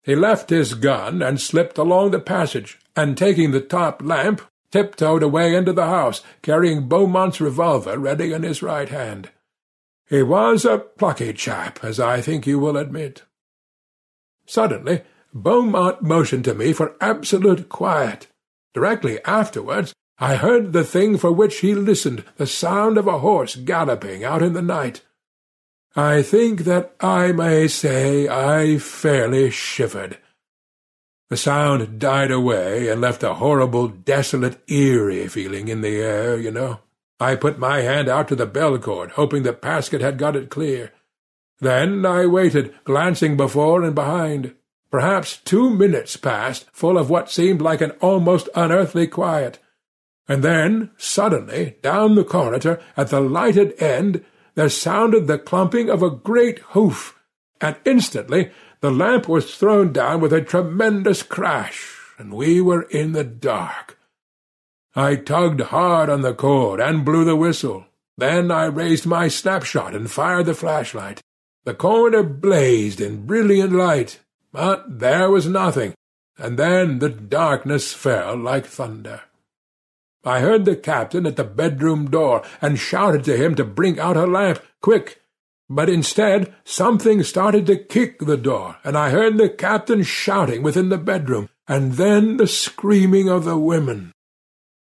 [SPEAKER 5] He left his gun and slipped along the passage, and taking the top lamp, tiptoed away into the house, carrying Beaumont's revolver ready in his right hand. He was a plucky chap, as I think you will admit. Suddenly Beaumont motioned to me for absolute quiet. Directly afterwards I heard the thing for which he listened, the sound of a horse galloping out in the night. I think that I may say I fairly shivered. The sound died away and left a horrible, desolate, eerie feeling in the air, you know. I put my hand out to the bell cord, hoping that Parsket had got it clear. Then I waited, glancing before and behind. Perhaps two minutes passed, full of what seemed like an almost unearthly quiet. And then, suddenly, down the corridor, at the lighted end, there sounded the clumping of a great hoof, and instantly the lamp was thrown down with a tremendous crash, and we were in the dark. I tugged hard on the cord and blew the whistle. Then I raised my snapshot and fired the flashlight. The corridor blazed in brilliant light, but there was nothing, and then the darkness fell like thunder. I heard the captain at the bedroom door, and shouted to him to bring out a lamp, quick. But instead something started to kick the door, and I heard the captain shouting within the bedroom, and then the screaming of the women.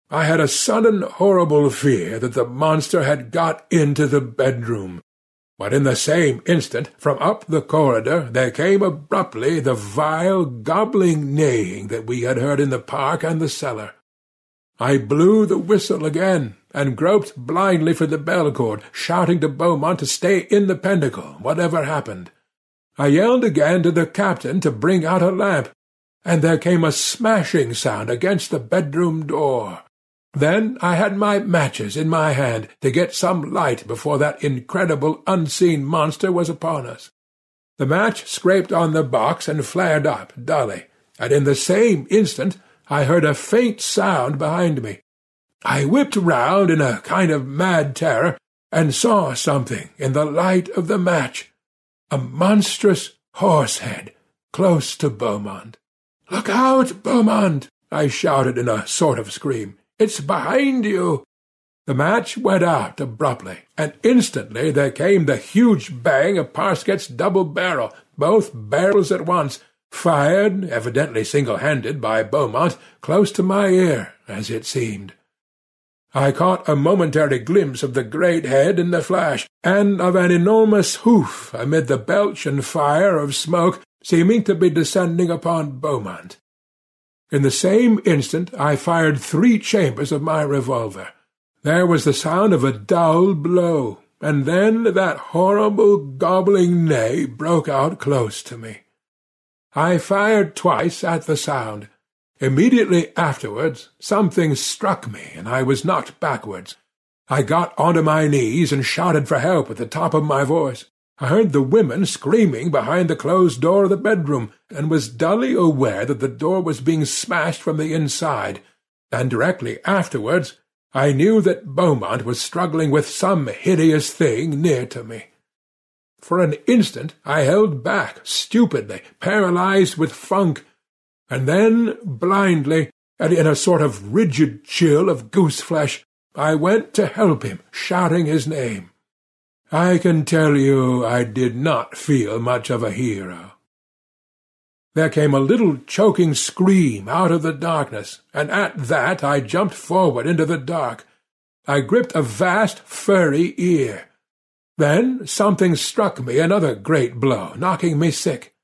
[SPEAKER 5] I had a sudden horrible fear that the monster had got into the bedroom, but in the same instant, from up the corridor, there came abruptly the vile, gobbling neighing that we had heard in the park and the cellar. I blew the whistle again, and groped blindly for the bell cord, shouting to Beaumont to stay in the pentacle, whatever happened. I yelled again to the captain to bring out a lamp, and there came a smashing sound against the bedroom door. Then I had my matches in my hand to get some light before that incredible unseen monster was upon us. The match scraped on the box and flared up dully, and in the same instant I heard a faint sound behind me. I whipped round in a kind of mad terror, and saw something in the light of the match. A monstrous horse head, close to Beaumont. "'Look out, Beaumont!' I shouted in a sort of scream. It's behind you!' The match went out abruptly, and instantly there came the huge bang of Parsket's double barrel, both barrels at once, fired, evidently single-handed, by Beaumont, close to my ear, as it seemed. I caught a momentary glimpse of the great head in the flash, and of an enormous hoof amid the belch and fire of smoke seeming to be descending upon Beaumont. In the same instant I fired three chambers of my revolver. There was the sound of a dull blow, and then that horrible gobbling neigh broke out close to me. I fired twice at the sound. Immediately afterwards something struck me, and I was knocked backwards. I got onto my knees and shouted for help at the top of my voice. I heard the women screaming behind the closed door of the bedroom, and was dully aware that the door was being smashed from the inside, and directly afterwards I knew that Beaumont was struggling with some hideous thing near to me. For an instant I held back, stupidly, paralyzed with funk, and then, blindly, and in a sort of rigid chill of goose-flesh, I went to help him, shouting his name. I can tell you I did not feel much of a hero. There came a little choking scream out of the darkness, and at that I jumped forward into the dark. I gripped a vast furry ear. Then something struck me another great blow, knocking me sick.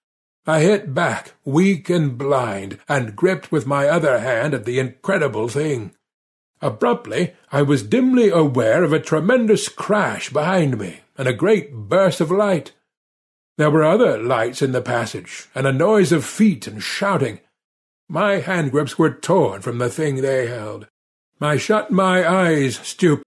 [SPEAKER 5] I hit back, weak and blind, and gripped with my other hand at the incredible thing. Abruptly I was dimly aware of a tremendous crash behind me, and a great burst of light. There were other lights in the passage, and a noise of feet and shouting. My hand grips were torn from the thing they held. I shut my eyes, stupid.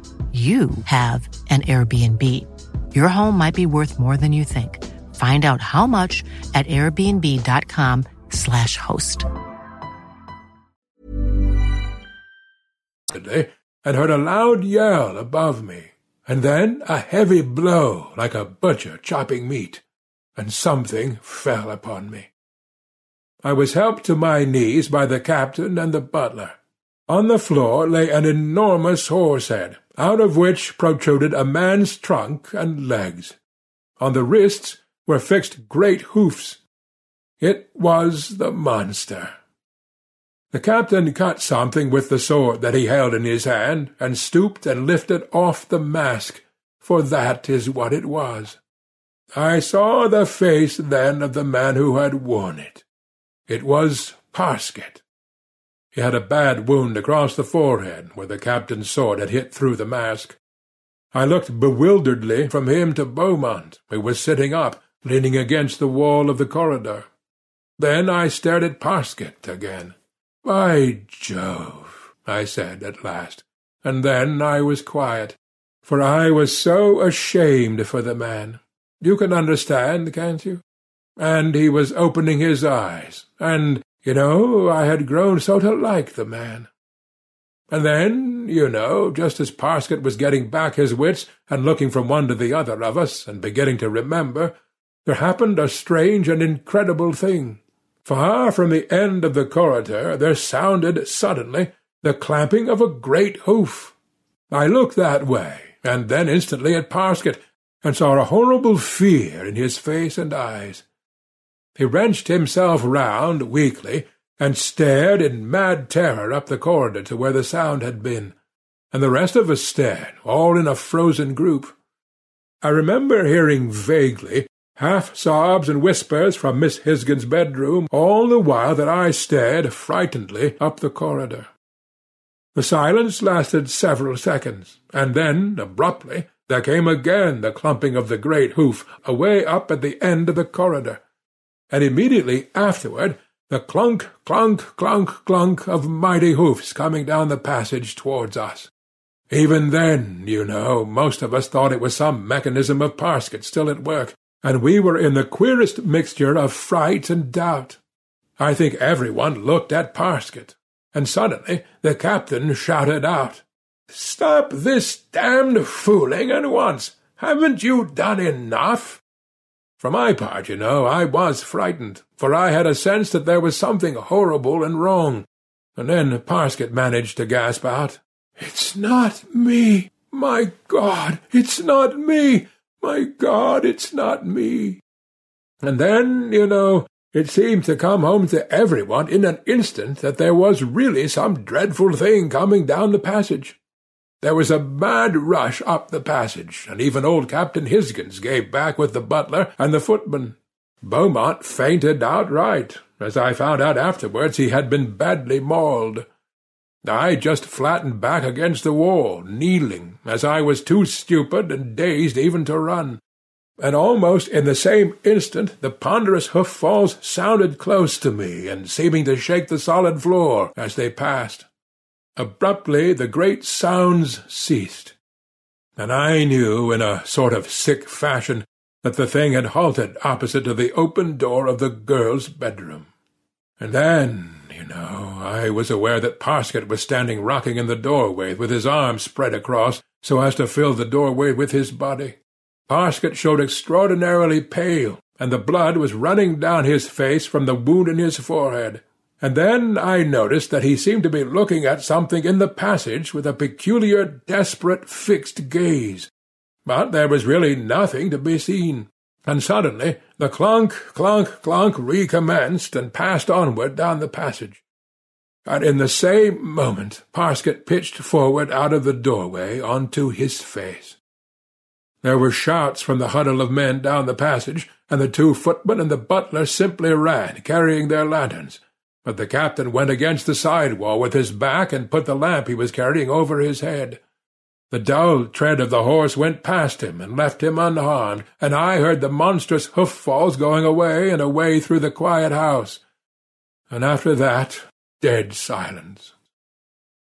[SPEAKER 6] you have an Airbnb. Your home might be worth more than you think. Find out how much at airbnb.com/slash host.
[SPEAKER 5] And heard a loud yell above me, and then a heavy blow like a butcher chopping meat, and something fell upon me. I was helped to my knees by the captain and the butler. On the floor lay an enormous horse head, out of which protruded a man's trunk and legs. On the wrists were fixed great hoofs. It was the monster. The captain cut something with the sword that he held in his hand, and stooped and lifted off the mask, for that is what it was. I saw the face then of the man who had worn it. It was Parsket. He had a bad wound across the forehead, where the captain's sword had hit through the mask. I looked bewilderedly from him to Beaumont, who was sitting up, leaning against the wall of the corridor. Then I stared at Parsket again. By Jove, I said at last, and then I was quiet, for I was so ashamed for the man. You can understand, can't you? And he was opening his eyes, and you know, I had grown so to like the man. And then, you know, just as Parsket was getting back his wits and looking from one to the other of us and beginning to remember, there happened a strange and incredible thing. Far from the end of the corridor there sounded suddenly the clamping of a great hoof. I looked that way, and then instantly at Parsket, and saw a horrible fear in his face and eyes. He wrenched himself round weakly, and stared in mad terror up the corridor to where the sound had been, and the rest of us stared, all in a frozen group. I remember hearing vaguely half sobs and whispers from Miss Hisgins' bedroom, all the while that I stared frightenedly up the corridor. The silence lasted several seconds, and then, abruptly, there came again the clumping of the great hoof away up at the end of the corridor, and immediately afterward the clunk, clunk, clunk, clunk of mighty hoofs coming down the passage towards us. Even then, you know, most of us thought it was some mechanism of Parsket still at work, and we were in the queerest mixture of fright and doubt. I think every one looked at Parsket, and suddenly the captain shouted out, "Stop this damned fooling at once! Haven't you done enough?" For my part, you know, I was frightened, for I had a sense that there was something horrible and wrong. And then Parsket managed to gasp out, "It's not me! My God, it's not me! My God, it's not me!" And then, you know, it seemed to come home to everyone in an instant that there was really some dreadful thing coming down the passage. There was a mad rush up the passage, and even old Captain Hisgins gave back with the butler and the footman. Beaumont fainted outright. As I found out afterwards, he had been badly mauled. I just flattened back against the wall, kneeling, as I was too stupid and dazed even to run. And almost in the same instant the ponderous hoof-falls sounded close to me and seeming to shake the solid floor as they passed. Abruptly the great sounds ceased, and I knew in a sort of sick fashion that the thing had halted opposite to the open door of the girl's bedroom. And then, you know, I was aware that Parsket was standing rocking in the doorway with his arms spread across so as to fill the doorway with his body. Parsket showed extraordinarily pale, and the blood was running down his face from the wound in his forehead and then I noticed that he seemed to be looking at something in the passage with a peculiar, desperate, fixed gaze. But there was really nothing to be seen, and suddenly the clunk, clunk, clunk recommenced and passed onward down the passage. And in the same moment Parsket pitched forward out of the doorway on to his face. There were shouts from the huddle of men down the passage, and the two footmen and the butler simply ran, carrying their lanterns but the captain went against the side wall with his back and put the lamp he was carrying over his head. The dull tread of the horse went past him and left him unharmed, and I heard the monstrous hoof-falls going away and away through the quiet house. And after that, dead silence.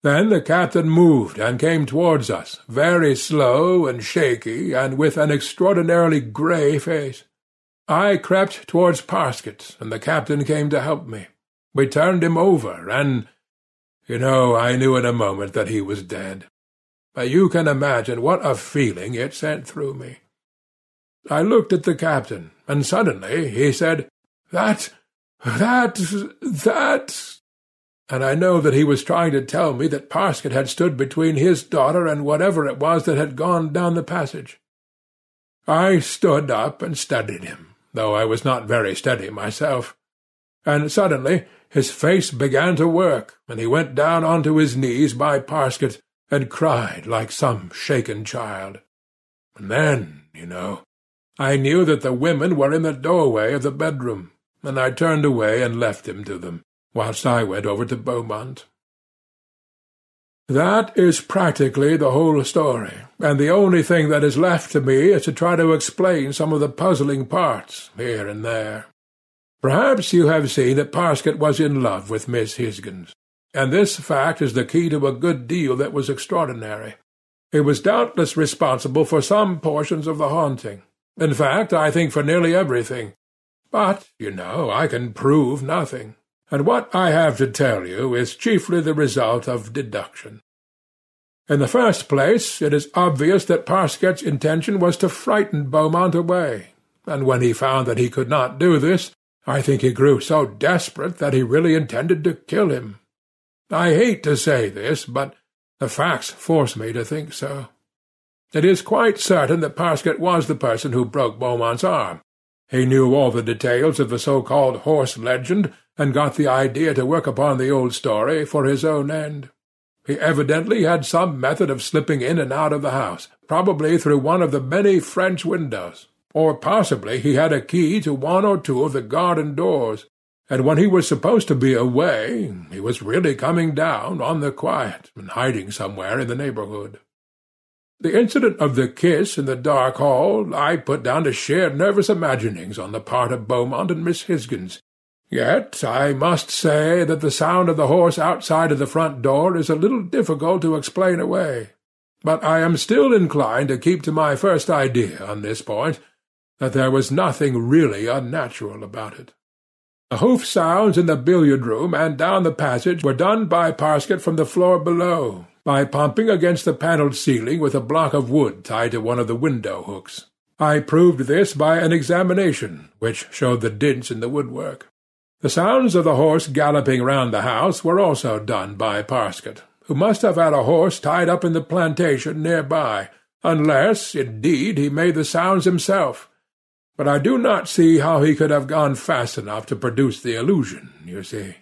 [SPEAKER 5] Then the captain moved and came towards us, very slow and shaky, and with an extraordinarily grey face. I crept towards Parsket, and the captain came to help me. We turned him over, and, you know, I knew in a moment that he was dead. But you can imagine what a feeling it sent through me. I looked at the captain, and suddenly he said, That, that, that, and I know that he was trying to tell me that Parsket had stood between his daughter and whatever it was that had gone down the passage. I stood up and studied him, though I was not very steady myself, and suddenly his face began to work, and he went down on to his knees by Parsket and cried like some shaken child. And then, you know, I knew that the women were in the doorway of the bedroom, and I turned away and left him to them, whilst I went over to Beaumont. That is practically the whole story, and the only thing that is left to me is to try to explain some of the puzzling parts here and there. Perhaps you have seen that Parsket was in love with Miss Hisgins, and this fact is the key to a good deal that was extraordinary. He was doubtless responsible for some portions of the haunting. In fact, I think for nearly everything. But, you know, I can prove nothing, and what I have to tell you is chiefly the result of deduction. In the first place, it is obvious that Parsket's intention was to frighten Beaumont away, and when he found that he could not do this, I think he grew so desperate that he really intended to kill him. I hate to say this, but the facts force me to think so. It is quite certain that Parsket was the person who broke Beaumont's arm. He knew all the details of the so-called horse legend, and got the idea to work upon the old story for his own end. He evidently had some method of slipping in and out of the house, probably through one of the many French windows, or possibly he had a key to one or two of the garden doors. and when he was supposed to be away, he was really coming down on the quiet and hiding somewhere in the neighbourhood. The incident of the kiss in the dark hall I put down to sheer nervous imaginings on the part of Beaumont and Miss Hisgins. Yet I must say that the sound of the horse outside of the front door is a little difficult to explain away. But I am still inclined to keep to my first idea on this point, that there was nothing really unnatural about it. The hoof sounds in the billiard-room and down the passage were done by Parsket from the floor below, by pumping against the panelled ceiling with a block of wood tied to one of the window hooks. I proved this by an examination, which showed the dints in the woodwork. The sounds of the horse galloping round the house were also done by Parsket, who must have had a horse tied up in the plantation near by, unless, indeed, he made the sounds himself. But I do not see how he could have gone fast enough to produce the illusion, you see.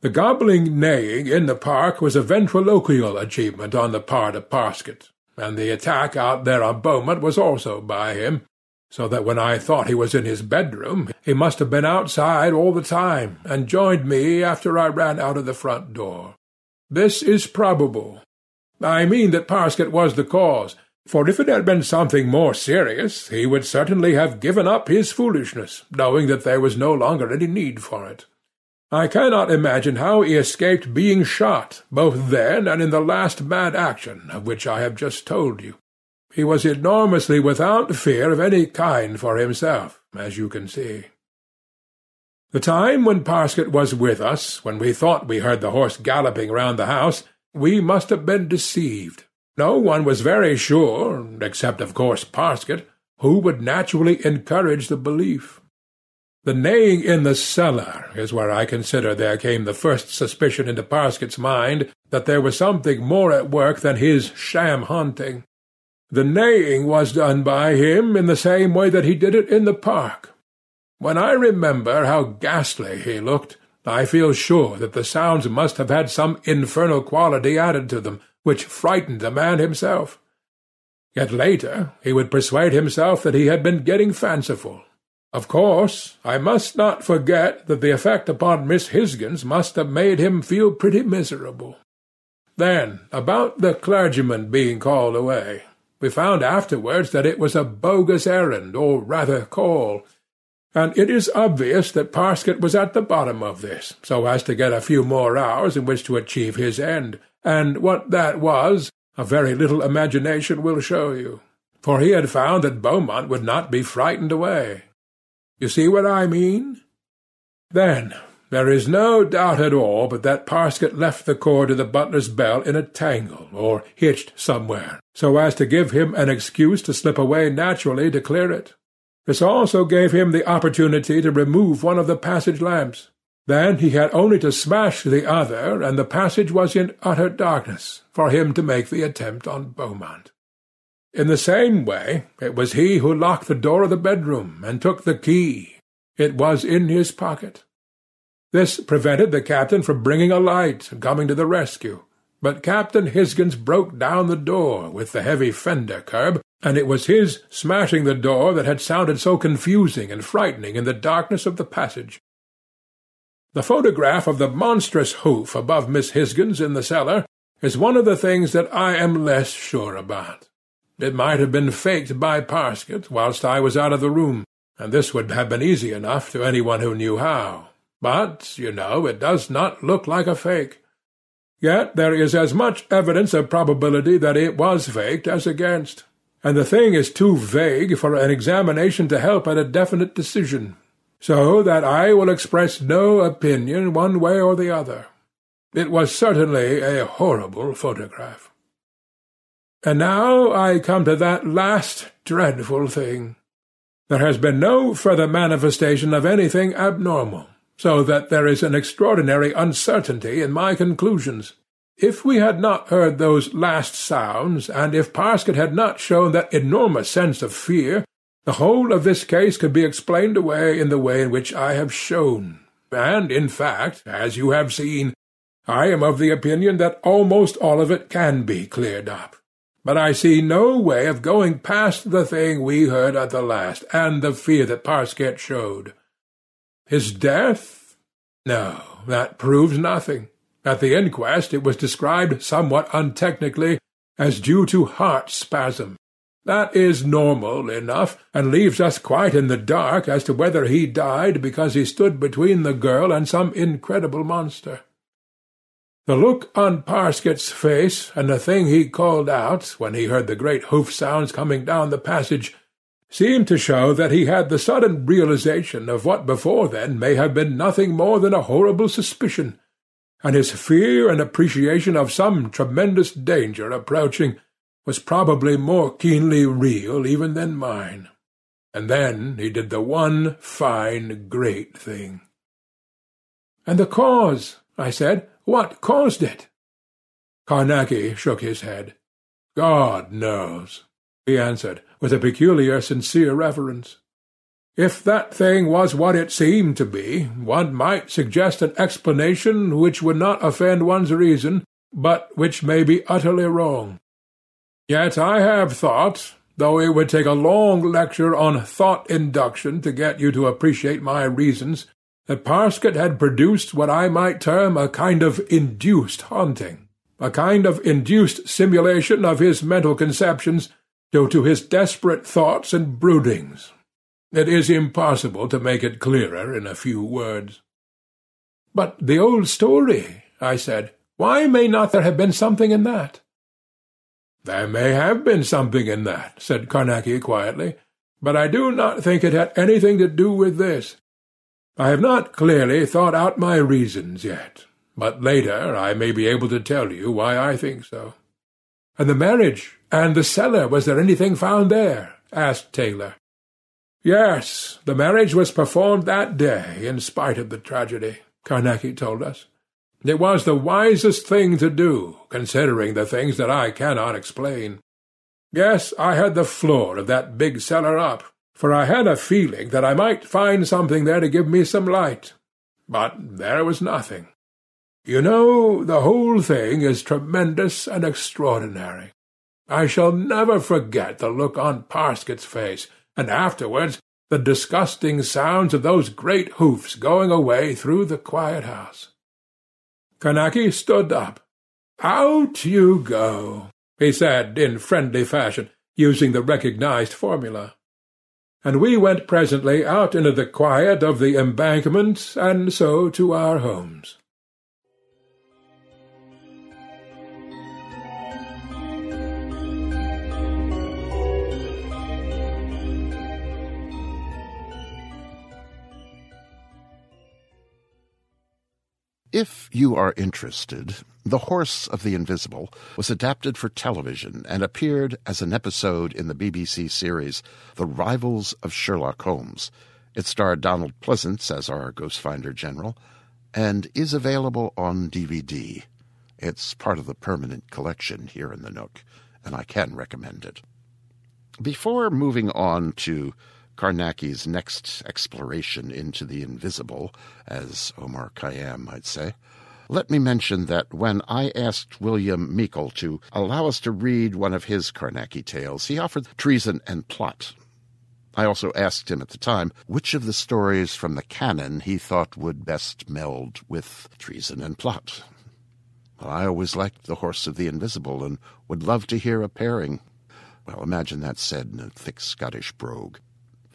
[SPEAKER 5] The gobbling neighing in the park was a ventriloquial achievement on the part of Parsket, and the attack out there on Beaumont was also by him, so that when I thought he was in his bedroom, he must have been outside all the time, and joined me after I ran out of the front door. This is probable. I mean that Parsket was the cause, for if it had been something more serious, he would certainly have given up his foolishness, knowing that there was no longer any need for it. I cannot imagine how he escaped being shot, both then and in the last mad action of which I have just told you. He was enormously without fear of any kind for himself, as you can see. The time when Parsket was with us, when we thought we heard the horse galloping round the house, we must have been deceived. No one was very sure, except of course Parsket, who would naturally encourage the belief. The neighing in the cellar is where I consider there came the first suspicion into Parsket's mind that there was something more at work than his sham hunting. The neighing was done by him in the same way that he did it in the park. When I remember how ghastly he looked, I feel sure that the sounds must have had some infernal quality added to them, which frightened the man himself. Yet later he would persuade himself that he had been getting fanciful, of course, I must not forget that the effect upon Miss Hisgins must have made him feel pretty miserable. Then, about the clergyman being called away, we found afterwards that it was a bogus errand, or rather call, and it is obvious that Parsket was at the bottom of this, so as to get a few more hours in which to achieve his end, and what that was, a very little imagination will show you, for he had found that Beaumont would not be frightened away. You see what I mean? Then there is no doubt at all but that Parsket left the cord of the butler's bell in a tangle, or hitched somewhere, so as to give him an excuse to slip away naturally to clear it. This also gave him the opportunity to remove one of the passage lamps. Then he had only to smash the other, and the passage was in utter darkness, for him to make the attempt on Beaumont. In the same way, it was he who locked the door of the bedroom, and took the key. It was in his pocket. This prevented the captain from bringing a light and coming to the rescue. But Captain Hisgins broke down the door with the heavy fender curb, and it was his smashing the door that had sounded so confusing and frightening in the darkness of the passage. The photograph of the monstrous hoof above Miss Hisgins in the cellar is one of the things that I am less sure about. It might have been faked by Parsket whilst I was out of the room, and this would have been easy enough to any one who knew how. But, you know, it does not look like a fake. Yet there is as much evidence of probability that it was faked as against, and the thing is too vague for an examination to help at a definite decision, so that I will express no opinion one way or the other. It was certainly a horrible photograph. And now I come to that last dreadful thing. There has been no further manifestation of anything abnormal, so that there is an extraordinary uncertainty in my conclusions. If we had not heard those last sounds, and if Parsket had not shown that enormous sense of fear, the whole of this case could be explained away in the way in which I have shown. And, in fact, as you have seen, I am of the opinion that almost all of it can be cleared up but I see no way of going past the thing we heard at the last, and the fear that Parsket showed. His death, No, that proves nothing. At the inquest it was described somewhat untechnically as due to heart spasm. That is normal enough, and leaves us quite in the dark as to whether he died because he stood between the girl and some incredible monster. The look on Parsket's face, and the thing he called out, when he heard the great hoof sounds coming down the passage, seemed to show that he had the sudden realization of what before then may have been nothing more than a horrible suspicion, and his fear and appreciation of some tremendous danger approaching was probably more keenly real even than mine. And then he did the one fine, great thing. "'And the cause?' I said. What caused it? Carnacki shook his head. God knows, he answered, with a peculiar sincere reverence. If that thing was what it seemed to be, one might suggest an explanation which would not offend one's reason, but which may be utterly wrong. Yet I have thought, though it would take a long lecture on thought induction to get you to appreciate my reasons, that Parsket had produced what I might term a kind of induced haunting, a kind of induced simulation of his mental conceptions due to his desperate thoughts and broodings. It is impossible to make it clearer in a few words. But the old story, I said, why may not there have been something in that? There may have been something in that, said Carnacki quietly, but I do not think it had anything to do with this. I have not clearly thought out my reasons yet, but later I may be able to tell you why I think so. And the marriage, and the cellar, was there anything found there? asked Taylor. Yes, the marriage was performed that day, in spite of the tragedy, Carnacki told us. It was the wisest thing to do, considering the things that I cannot explain. Yes, I had the floor of that big cellar up, for I had a feeling that I might find something there to give me some light. But there was nothing. You know, the whole thing is tremendous and extraordinary. I shall never forget the look on Parsket's face, and afterwards the disgusting sounds of those great hoofs going away through the quiet house. Carnacki stood up. Out you go, he said in friendly fashion, using the recognized formula and we went presently out into the quiet of the embankment, and so to our homes.
[SPEAKER 4] If you are interested, The Horse of the Invisible was adapted for television and appeared as an episode in the BBC series The Rivals of Sherlock Holmes. It starred Donald Pleasence as our Ghost Finder General and is available on DVD. It's part of the permanent collection here in the Nook, and I can recommend it. Before moving on to Carnacki's next exploration into the invisible, as Omar Khayyam might say. Let me mention that when I asked William Meikle to allow us to read one of his Carnacki tales, he offered Treason and Plot. I also asked him at the time which of the stories from the canon he thought would best meld with Treason and Plot. Well, I always liked The Horse of the Invisible and would love to hear a pairing. Well, imagine that said in a thick Scottish brogue.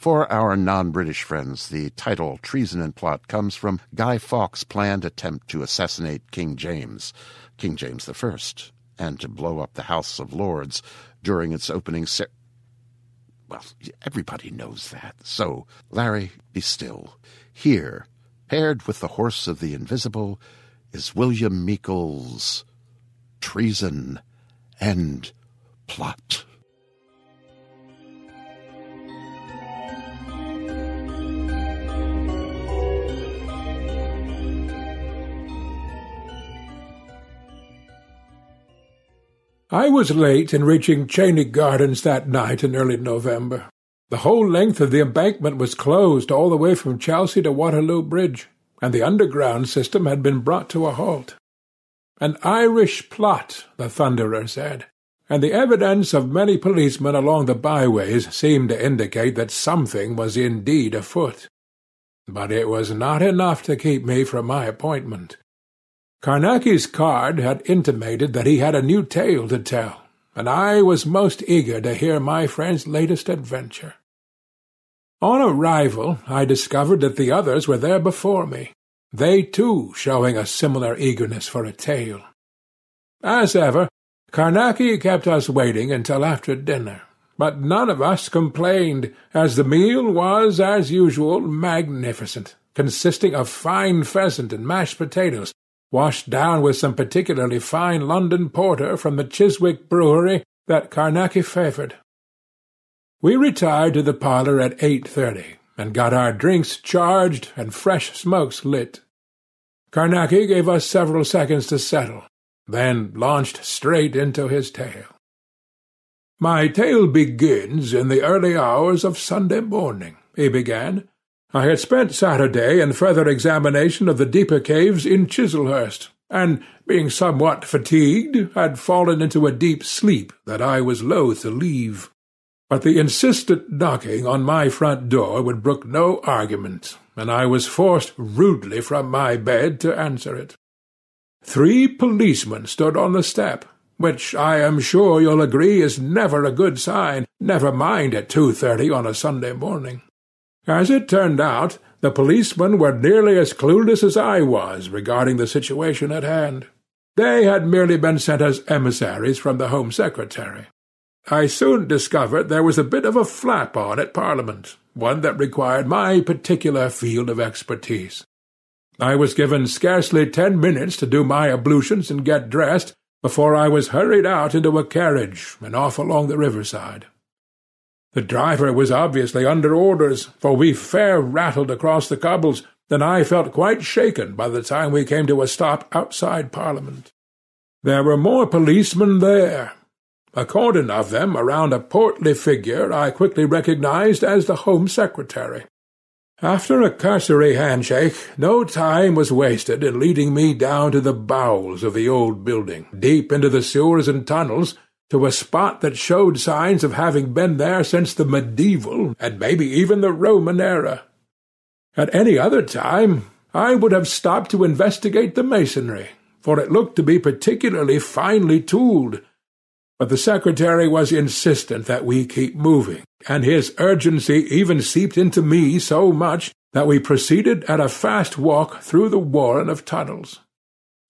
[SPEAKER 4] For our non British friends, the title Treason and Plot comes from Guy Fawkes' planned attempt to assassinate King James, King James I, and to blow up the House of Lords during its opening cer- Well, everybody knows that. So, Larry, be still. Here, paired with the Horse of the Invisible, is William Meikle's Treason and Plot.
[SPEAKER 5] I was late in reaching Cheyne Gardens that night in early November. The whole length of the embankment was closed all the way from Chelsea to Waterloo Bridge, and the underground system had been brought to a halt. An Irish plot, the Thunderer said, and the evidence of many policemen along the byways seemed to indicate that something was indeed afoot. but it was not enough to keep me from my appointment. Carnacki's card had intimated that he had a new tale to tell, and I was most eager to hear my friend's latest adventure. On arrival, I discovered that the others were there before me, they too showing a similar eagerness for a tale. As ever, Carnacki kept us waiting until after dinner, but none of us complained, as the meal was, as usual, magnificent, consisting of fine pheasant and mashed potatoes, washed down with some particularly fine London porter from the Chiswick brewery that Carnacki favoured. We retired to the parlour at eight thirty, and got our drinks charged and fresh smokes lit. Carnacki gave us several seconds to settle, then launched straight into his tale. My tale begins in the early hours of Sunday morning, he began. I had spent Saturday in further examination of the deeper caves in Chislehurst, and, being somewhat fatigued, had fallen into a deep sleep that I was loath to leave. But the insistent knocking on my front door would brook no argument, and I was forced rudely from my bed to answer it. Three policemen stood on the step, which I am sure you'll agree is never a good sign, never mind at two thirty on a Sunday morning. As it turned out, the policemen were nearly as clueless as I was regarding the situation at hand. They had merely been sent as emissaries from the Home Secretary. I soon discovered there was a bit of a flap on at Parliament, one that required my particular field of expertise. I was given scarcely ten minutes to do my ablutions and get dressed before I was hurried out into a carriage and off along the riverside. The driver was obviously under orders, for we fair rattled across the cobbles, and I felt quite shaken by the time we came to a stop outside Parliament. There were more policemen there. A cordon of them around a portly figure I quickly recognized as the Home Secretary. After a cursory handshake, no time was wasted in leading me down to the bowels of the old building, deep into the sewers and tunnels, to a spot that showed signs of having been there since the medieval and maybe even the Roman era. At any other time I would have stopped to investigate the masonry, for it looked to be particularly finely tooled, but the secretary was insistent that we keep moving, and his urgency even seeped into me so much that we proceeded at a fast walk through the warren of tunnels.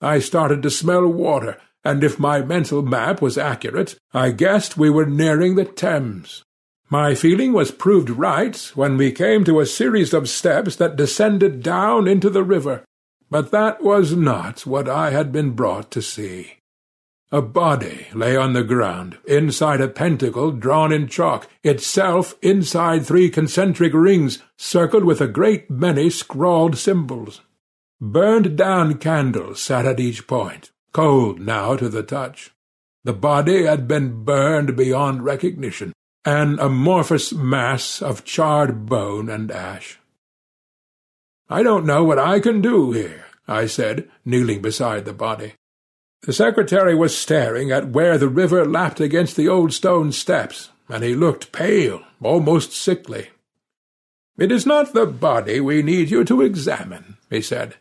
[SPEAKER 5] I started to smell water, and if my mental map was accurate, I guessed we were nearing the Thames. My feeling was proved right when we came to a series of steps that descended down into the river, but that was not what I had been brought to see. A body lay on the ground, inside a pentacle drawn in chalk, itself inside three concentric rings, circled with a great many scrawled symbols. Burned-down candles sat at each point, cold now to the touch. The body had been burned beyond recognition, an amorphous mass of charred bone and ash. "I don't know what I can do here," I said, kneeling beside the body. The secretary was staring at where the river lapped against the old stone steps, and he looked pale, almost sickly. "It is not the body we need you to examine," he said.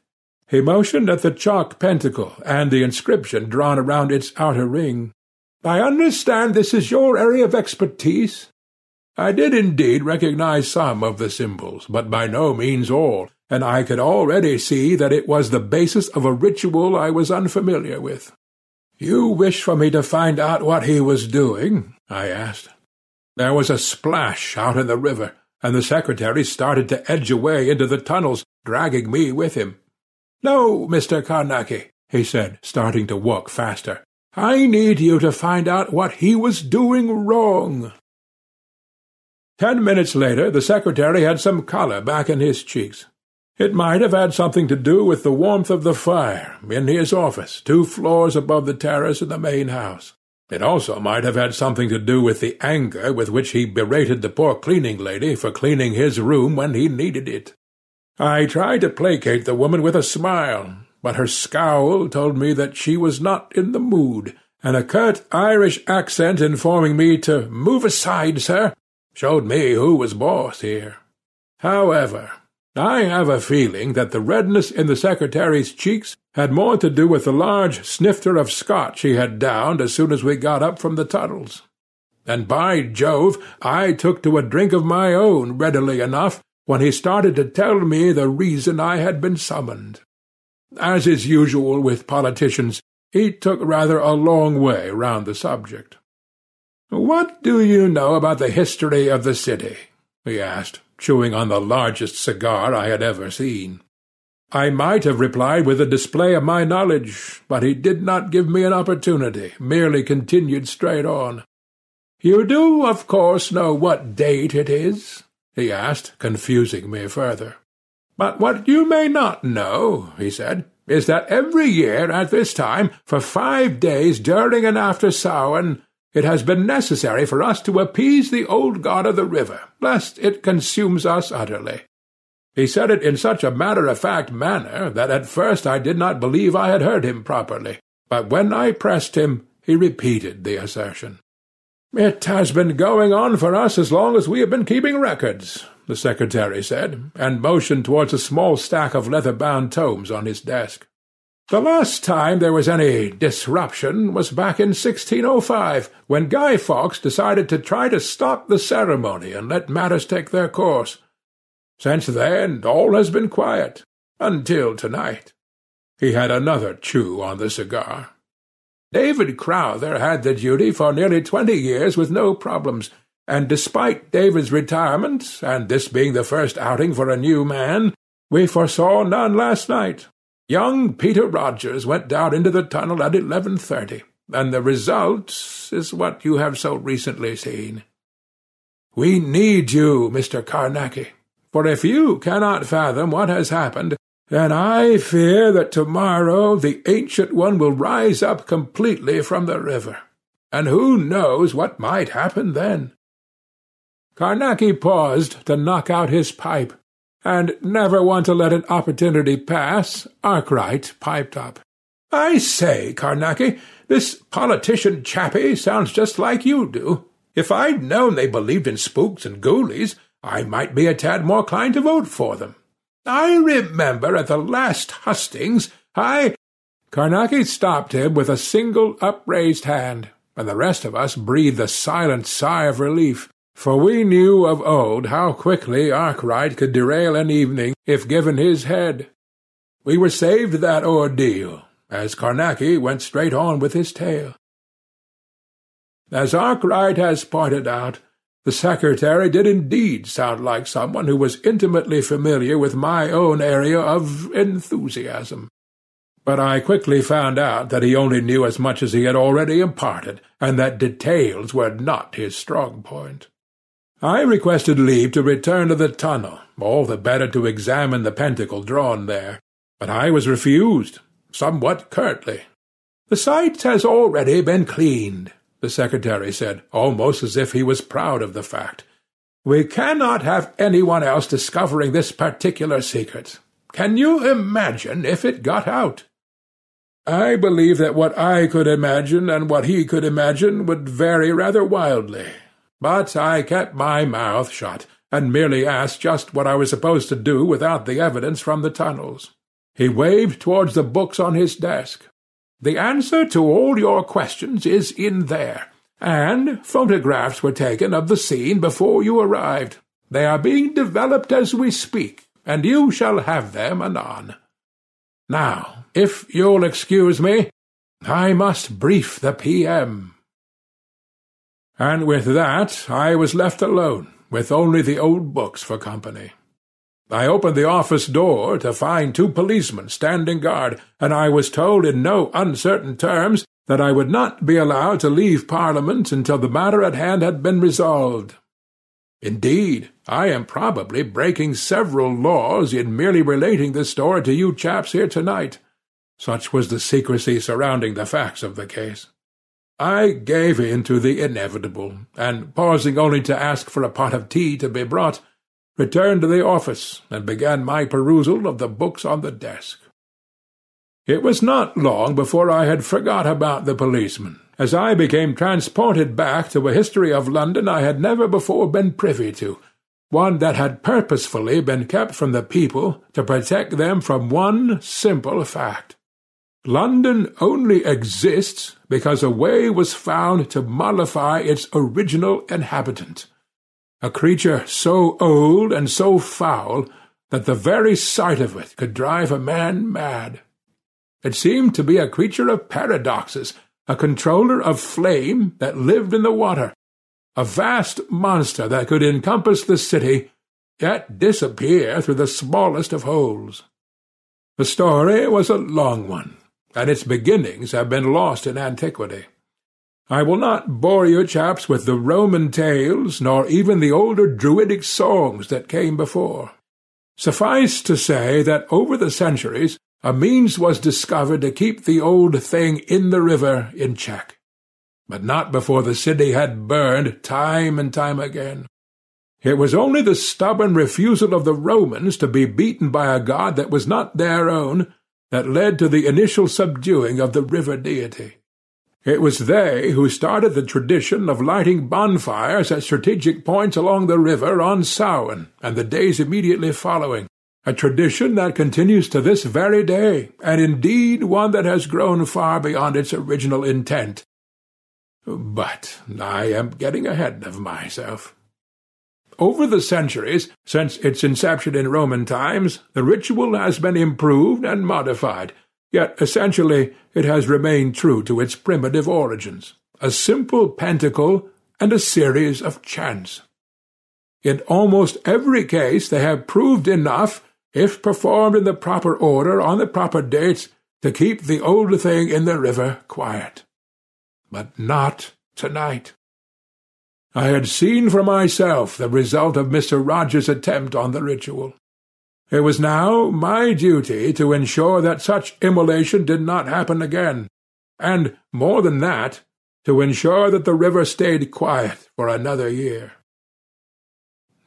[SPEAKER 5] He motioned at the chalk pentacle and the inscription drawn around its outer ring. "I understand this is your area of expertise." I did indeed recognize some of the symbols, but by no means all, and I could already see that it was the basis of a ritual I was unfamiliar with. "You wish for me to find out what he was doing?" I asked. There was a splash out in the river, and the secretary started to edge away into the tunnels, dragging me with him. "No, Mr. Carnacki," he said, starting to walk faster. "I need you to find out what he was doing wrong." Ten minutes later the secretary had some colour back in his cheeks. It might have had something to do with the warmth of the fire, in his office, two floors above the terrace in the main house. It also might have had something to do with the anger with which he berated the poor cleaning lady for cleaning his room when he needed it. I tried to placate the woman with a smile, but her scowl told me that she was not in the mood, and a curt Irish accent informing me to move aside, sir, showed me who was boss here. However, I have a feeling that the redness in the secretary's cheeks had more to do with the large snifter of Scotch he had downed as soon as we got up from the tunnels. And by Jove, I took to a drink of my own readily enough when he started to tell me the reason I had been summoned. As is usual with politicians, he took rather a long way round the subject. What do you know about the history of the city? he asked chewing on the largest cigar I had ever seen. I might have replied with a display of my knowledge, but he did not give me an opportunity, merely continued straight on. You do, of course, know what date it is? He asked, confusing me further. But what you may not know, he said, is that every year at this time, for five days during and after Samhain, it has been necessary for us to appease the old god of the river, lest it consumes us utterly. He said it in such a matter-of-fact manner that at first I did not believe I had heard him properly, but when I pressed him, he repeated the assertion. It has been going on for us as long as we have been keeping records, the secretary said, and motioned towards a small stack of leather-bound tomes on his desk. The last time there was any disruption was back in 1605, when Guy Fawkes decided to try to stop the ceremony and let matters take their course. Since then all has been quiet, until tonight. He had another chew on the cigar. David Crowther had the duty for nearly twenty years with no problems, and despite David's retirement, and this being the first outing for a new man, we foresaw none last night, Young Peter Rogers went down into the tunnel at eleven thirty, and the result is what you have so recently seen. We need you, Mr. Carnacki, for if you cannot fathom what has happened, then I fear that tomorrow the Ancient One will rise up completely from the river, and who knows what might happen then? Carnacki paused to knock out his pipe, and never want to let an opportunity pass, Arkwright piped up. I say, Carnacki, this politician chappie sounds just like you do. If I'd known they believed in spooks and ghoulies, I might be a tad more inclined to vote for them. I remember at the last hustings, I— Carnacki stopped him with a single upraised hand, and the rest of us breathed a silent sigh of relief for we knew of old how quickly Arkwright could derail an evening if given his head. We were saved that ordeal, as Carnacki went straight on with his tale. As Arkwright has pointed out, the secretary did indeed sound like someone who was intimately familiar with my own area of enthusiasm. But I quickly found out that he only knew as much as he had already imparted, and that details were not his strong point. I requested leave to return to the tunnel, all the better to examine the pentacle drawn there, but I was refused, somewhat curtly. The site has already been cleaned, the secretary said, almost as if he was proud of the fact. We cannot have anyone else discovering this particular secret. Can you imagine if it got out? I believe that what I could imagine and what he could imagine would vary rather wildly, but I kept my mouth shut, and merely asked just what I was supposed to do without the evidence from the tunnels. He waved towards the books on his desk. The answer to all your questions is in there, and photographs were taken of the scene before you arrived. They are being developed as we speak, and you shall have them anon. Now, if you'll excuse me, I must brief the P.M and with that I was left alone, with only the old books for company. I opened the office door to find two policemen standing guard, and I was told in no uncertain terms that I would not be allowed to leave Parliament until the matter at hand had been resolved. Indeed, I am probably breaking several laws in merely relating this story to you chaps here tonight. Such was the secrecy surrounding the facts of the case. I gave in to the inevitable, and pausing only to ask for a pot of tea to be brought, returned to the office and began my perusal of the books on the desk. It was not long before I had forgot about the policeman, as I became transported back to a history of London I had never before been privy to, one that had purposefully been kept from the people to protect them from one simple fact. London only exists because a way was found to mollify its original inhabitant, a creature so old and so foul that the very sight of it could drive a man mad. It seemed to be a creature of paradoxes, a controller of flame that lived in the water, a vast monster that could encompass the city, yet disappear through the smallest of holes. The story was a long one, and its beginnings have been lost in antiquity. I will not bore you chaps with the Roman tales, nor even the older Druidic songs that came before. Suffice to say that over the centuries a means was discovered to keep the old thing in the river in check but not before the city had burned time and time again. It was only the stubborn refusal of the Romans to be beaten by a god that was not their own that led to the initial subduing of the river deity. It was they who started the tradition of lighting bonfires at strategic points along the river on Samhain and the days immediately following, a tradition that continues to this very day, and indeed one that has grown far beyond its original intent, but I am getting ahead of myself. Over the centuries, since its inception in Roman times, the ritual has been improved and modified, yet essentially it has remained true to its primitive origins, a simple pentacle and a series of chants. In almost every case they have proved enough, if performed in the proper order on the proper dates, to keep the old thing in the river quiet but not tonight. I had seen for myself the result of Mr. Rogers's attempt on the ritual. It was now my duty to ensure that such immolation did not happen again, and, more than that, to ensure that the river stayed quiet for another year.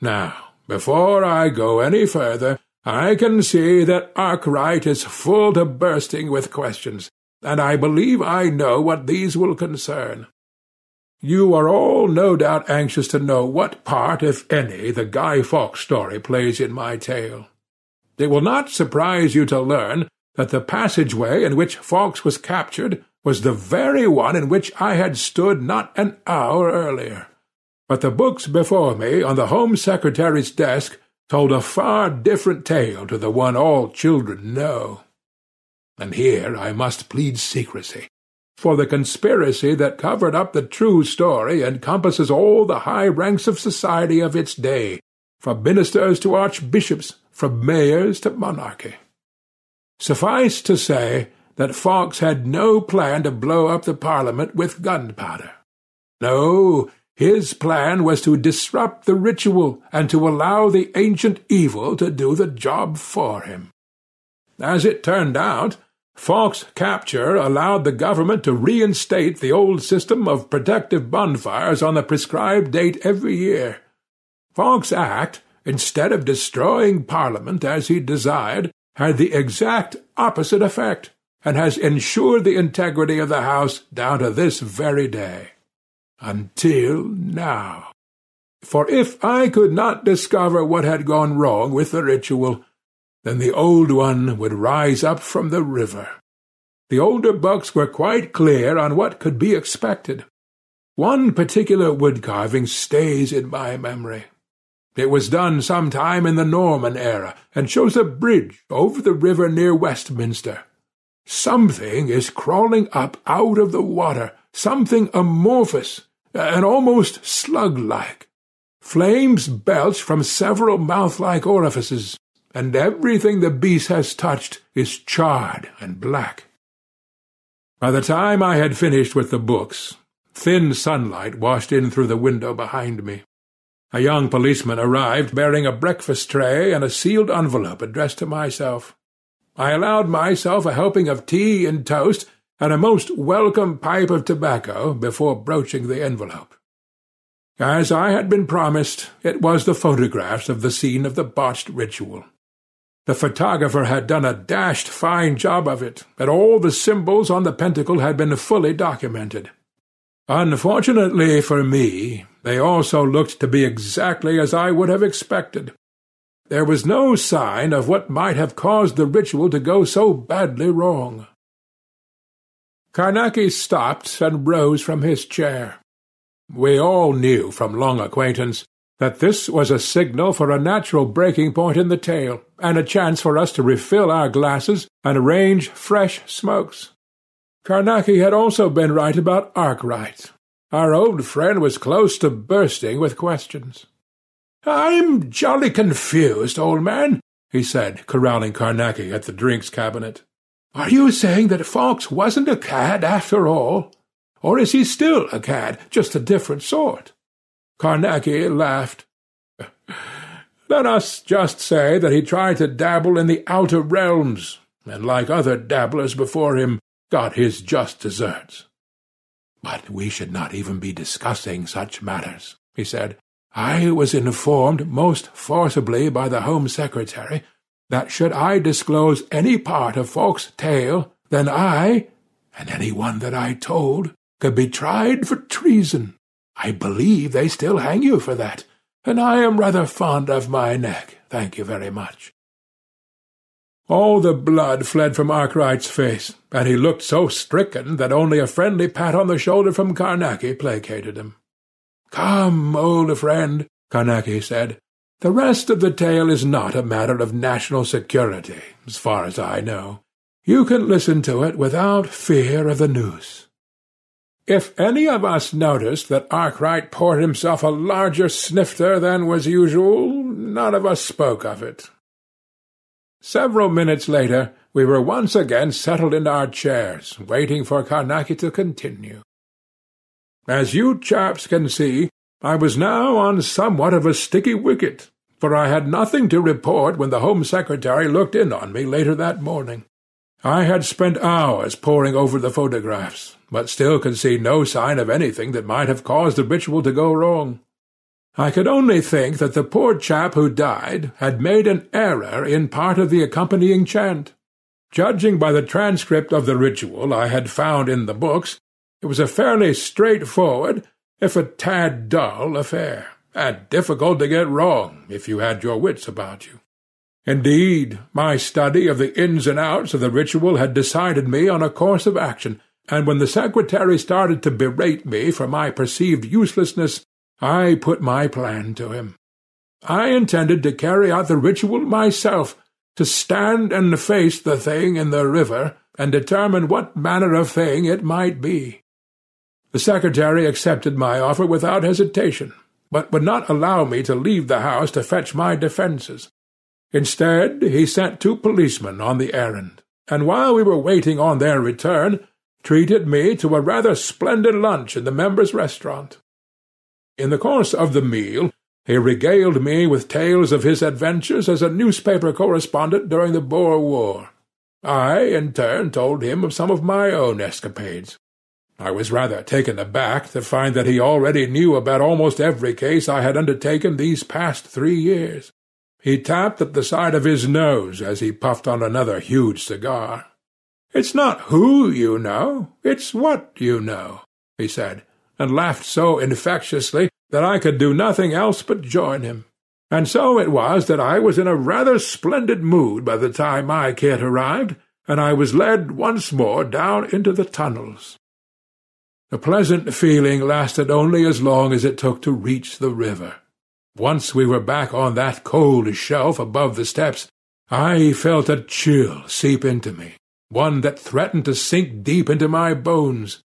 [SPEAKER 5] Now, before I go any further, I can see that Arkwright is full to bursting with questions, and I believe I know what these will concern. You are all no doubt anxious to know what part, if any, the Guy Fawkes story plays in my tale. It will not surprise you to learn that the passageway in which Fawkes was captured was the very one in which I had stood not an hour earlier. But the books before me on the Home Secretary's desk told a far different tale to the one all children know and here I must plead secrecy, for the conspiracy that covered up the true story encompasses all the high ranks of society of its day, from ministers to archbishops, from mayors to monarchy. Suffice to say that Fawkes had no plan to blow up the Parliament with gunpowder. No, his plan was to disrupt the ritual and to allow the ancient evil to do the job for him. As it turned out, Fawkes' capture allowed the government to reinstate the old system of protective bonfires on the prescribed date every year. Fawkes' act, instead of destroying Parliament as he desired, had the exact opposite effect, and has ensured the integrity of the House down to this very day. Until now. For if I could not discover what had gone wrong with the ritual, then the old one would rise up from the river. The older books were quite clear on what could be expected. One particular wood carving stays in my memory. It was done some time in the Norman era, and shows a bridge over the river near Westminster. Something is crawling up out of the water, something amorphous, and almost slug-like. Flames belch from several mouth-like orifices, and everything the beast has touched is charred and black. By the time I had finished with the books, thin sunlight washed in through the window behind me. A young policeman arrived bearing a breakfast tray and a sealed envelope addressed to myself. I allowed myself a helping of tea and toast and a most welcome pipe of tobacco before broaching the envelope. As I had been promised, it was the photographs of the scene of the botched ritual. The photographer had done a dashed fine job of it, and all the symbols on the pentacle had been fully documented. Unfortunately for me, they also looked to be exactly as I would have expected. There was no sign of what might have caused the ritual to go so badly wrong. Carnacki stopped and rose from his chair. We all knew from long acquaintance that this was a signal for a natural breaking point in the tale, and a chance for us to refill our glasses and arrange fresh smokes. Carnacki had also been right about Arkwright. Our old friend was close to bursting with questions. I'm jolly confused, old man, he said, corralling Carnacki at the drinks cabinet. Are you saying that Fawkes wasn't a cad after all? Or is he still a cad, just a different sort? Carnacki laughed. Let us just say that he tried to dabble in the outer realms, and like other dabblers before him, got his just deserts. But we should not even be discussing such matters, he said. I was informed most forcibly by the Home Secretary that should I disclose any part of Fawkes' tale, then I, and any one that I told, could be tried for treason. I believe they still hang you for that, and I am rather fond of my neck, thank you very much. All the blood fled from Arkwright's face, and he looked so stricken that only a friendly pat on the shoulder from Carnacki placated him. Come, old friend, Carnacki said. The rest of the tale is not a matter of national security, as far as I know. You can listen to it without fear of the noose. If any of us noticed that Arkwright poured himself a larger snifter than was usual, none of us spoke of it. Several minutes later, we were once again settled in our chairs, waiting for Carnacki to continue. As you chaps can see, I was now on somewhat of a sticky wicket, for I had nothing to report when the Home Secretary looked in on me later that morning. I had spent hours poring over the photographs, but still could see no sign of anything that might have caused the ritual to go wrong. I could only think that the poor chap who died had made an error in part of the accompanying chant. Judging by the transcript of the ritual I had found in the books, it was a fairly straightforward, if a tad dull, affair, and difficult to get wrong if you had your wits about you. Indeed, my study of the ins and outs of the ritual had decided me on a course of action, and when the secretary started to berate me for my perceived uselessness, I put my plan to him. I intended to carry out the ritual myself, to stand and face the thing in the river, and determine what manner of thing it might be. The secretary accepted my offer without hesitation, but would not allow me to leave the house to fetch my defences. Instead, he sent two policemen on the errand, and while we were waiting on their return, treated me to a rather splendid lunch in the members' restaurant. In the course of the meal, he regaled me with tales of his adventures as a newspaper correspondent during the Boer War. I, in turn, told him of some of my own escapades. I was rather taken aback to find that he already knew about almost every case I had undertaken these past three years. He tapped at the side of his nose as he puffed on another huge cigar. It's not who you know, it's what you know, he said, and laughed so infectiously that I could do nothing else but join him. And so it was that I was in a rather splendid mood by the time my kit arrived, and I was led once more down into the tunnels. The pleasant feeling lasted only as long as it took to reach the river. Once we were back on that cold shelf above the steps, I felt a chill seep into me, one that threatened to sink deep into my bones.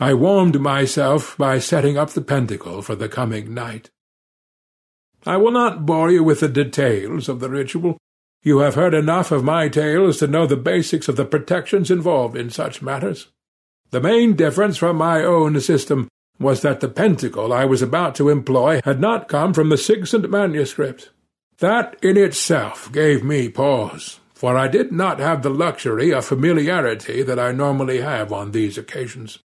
[SPEAKER 5] I warmed myself by setting up the pentacle for the coming night. I will not bore you with the details of the ritual. You have heard enough of my tales to know the basics of the protections involved in such matters. The main difference from my own system was that the pentacle I was about to employ had not come from the Sigsand manuscript. That in itself gave me pause, for I did not have the luxury of familiarity that I normally have on these occasions.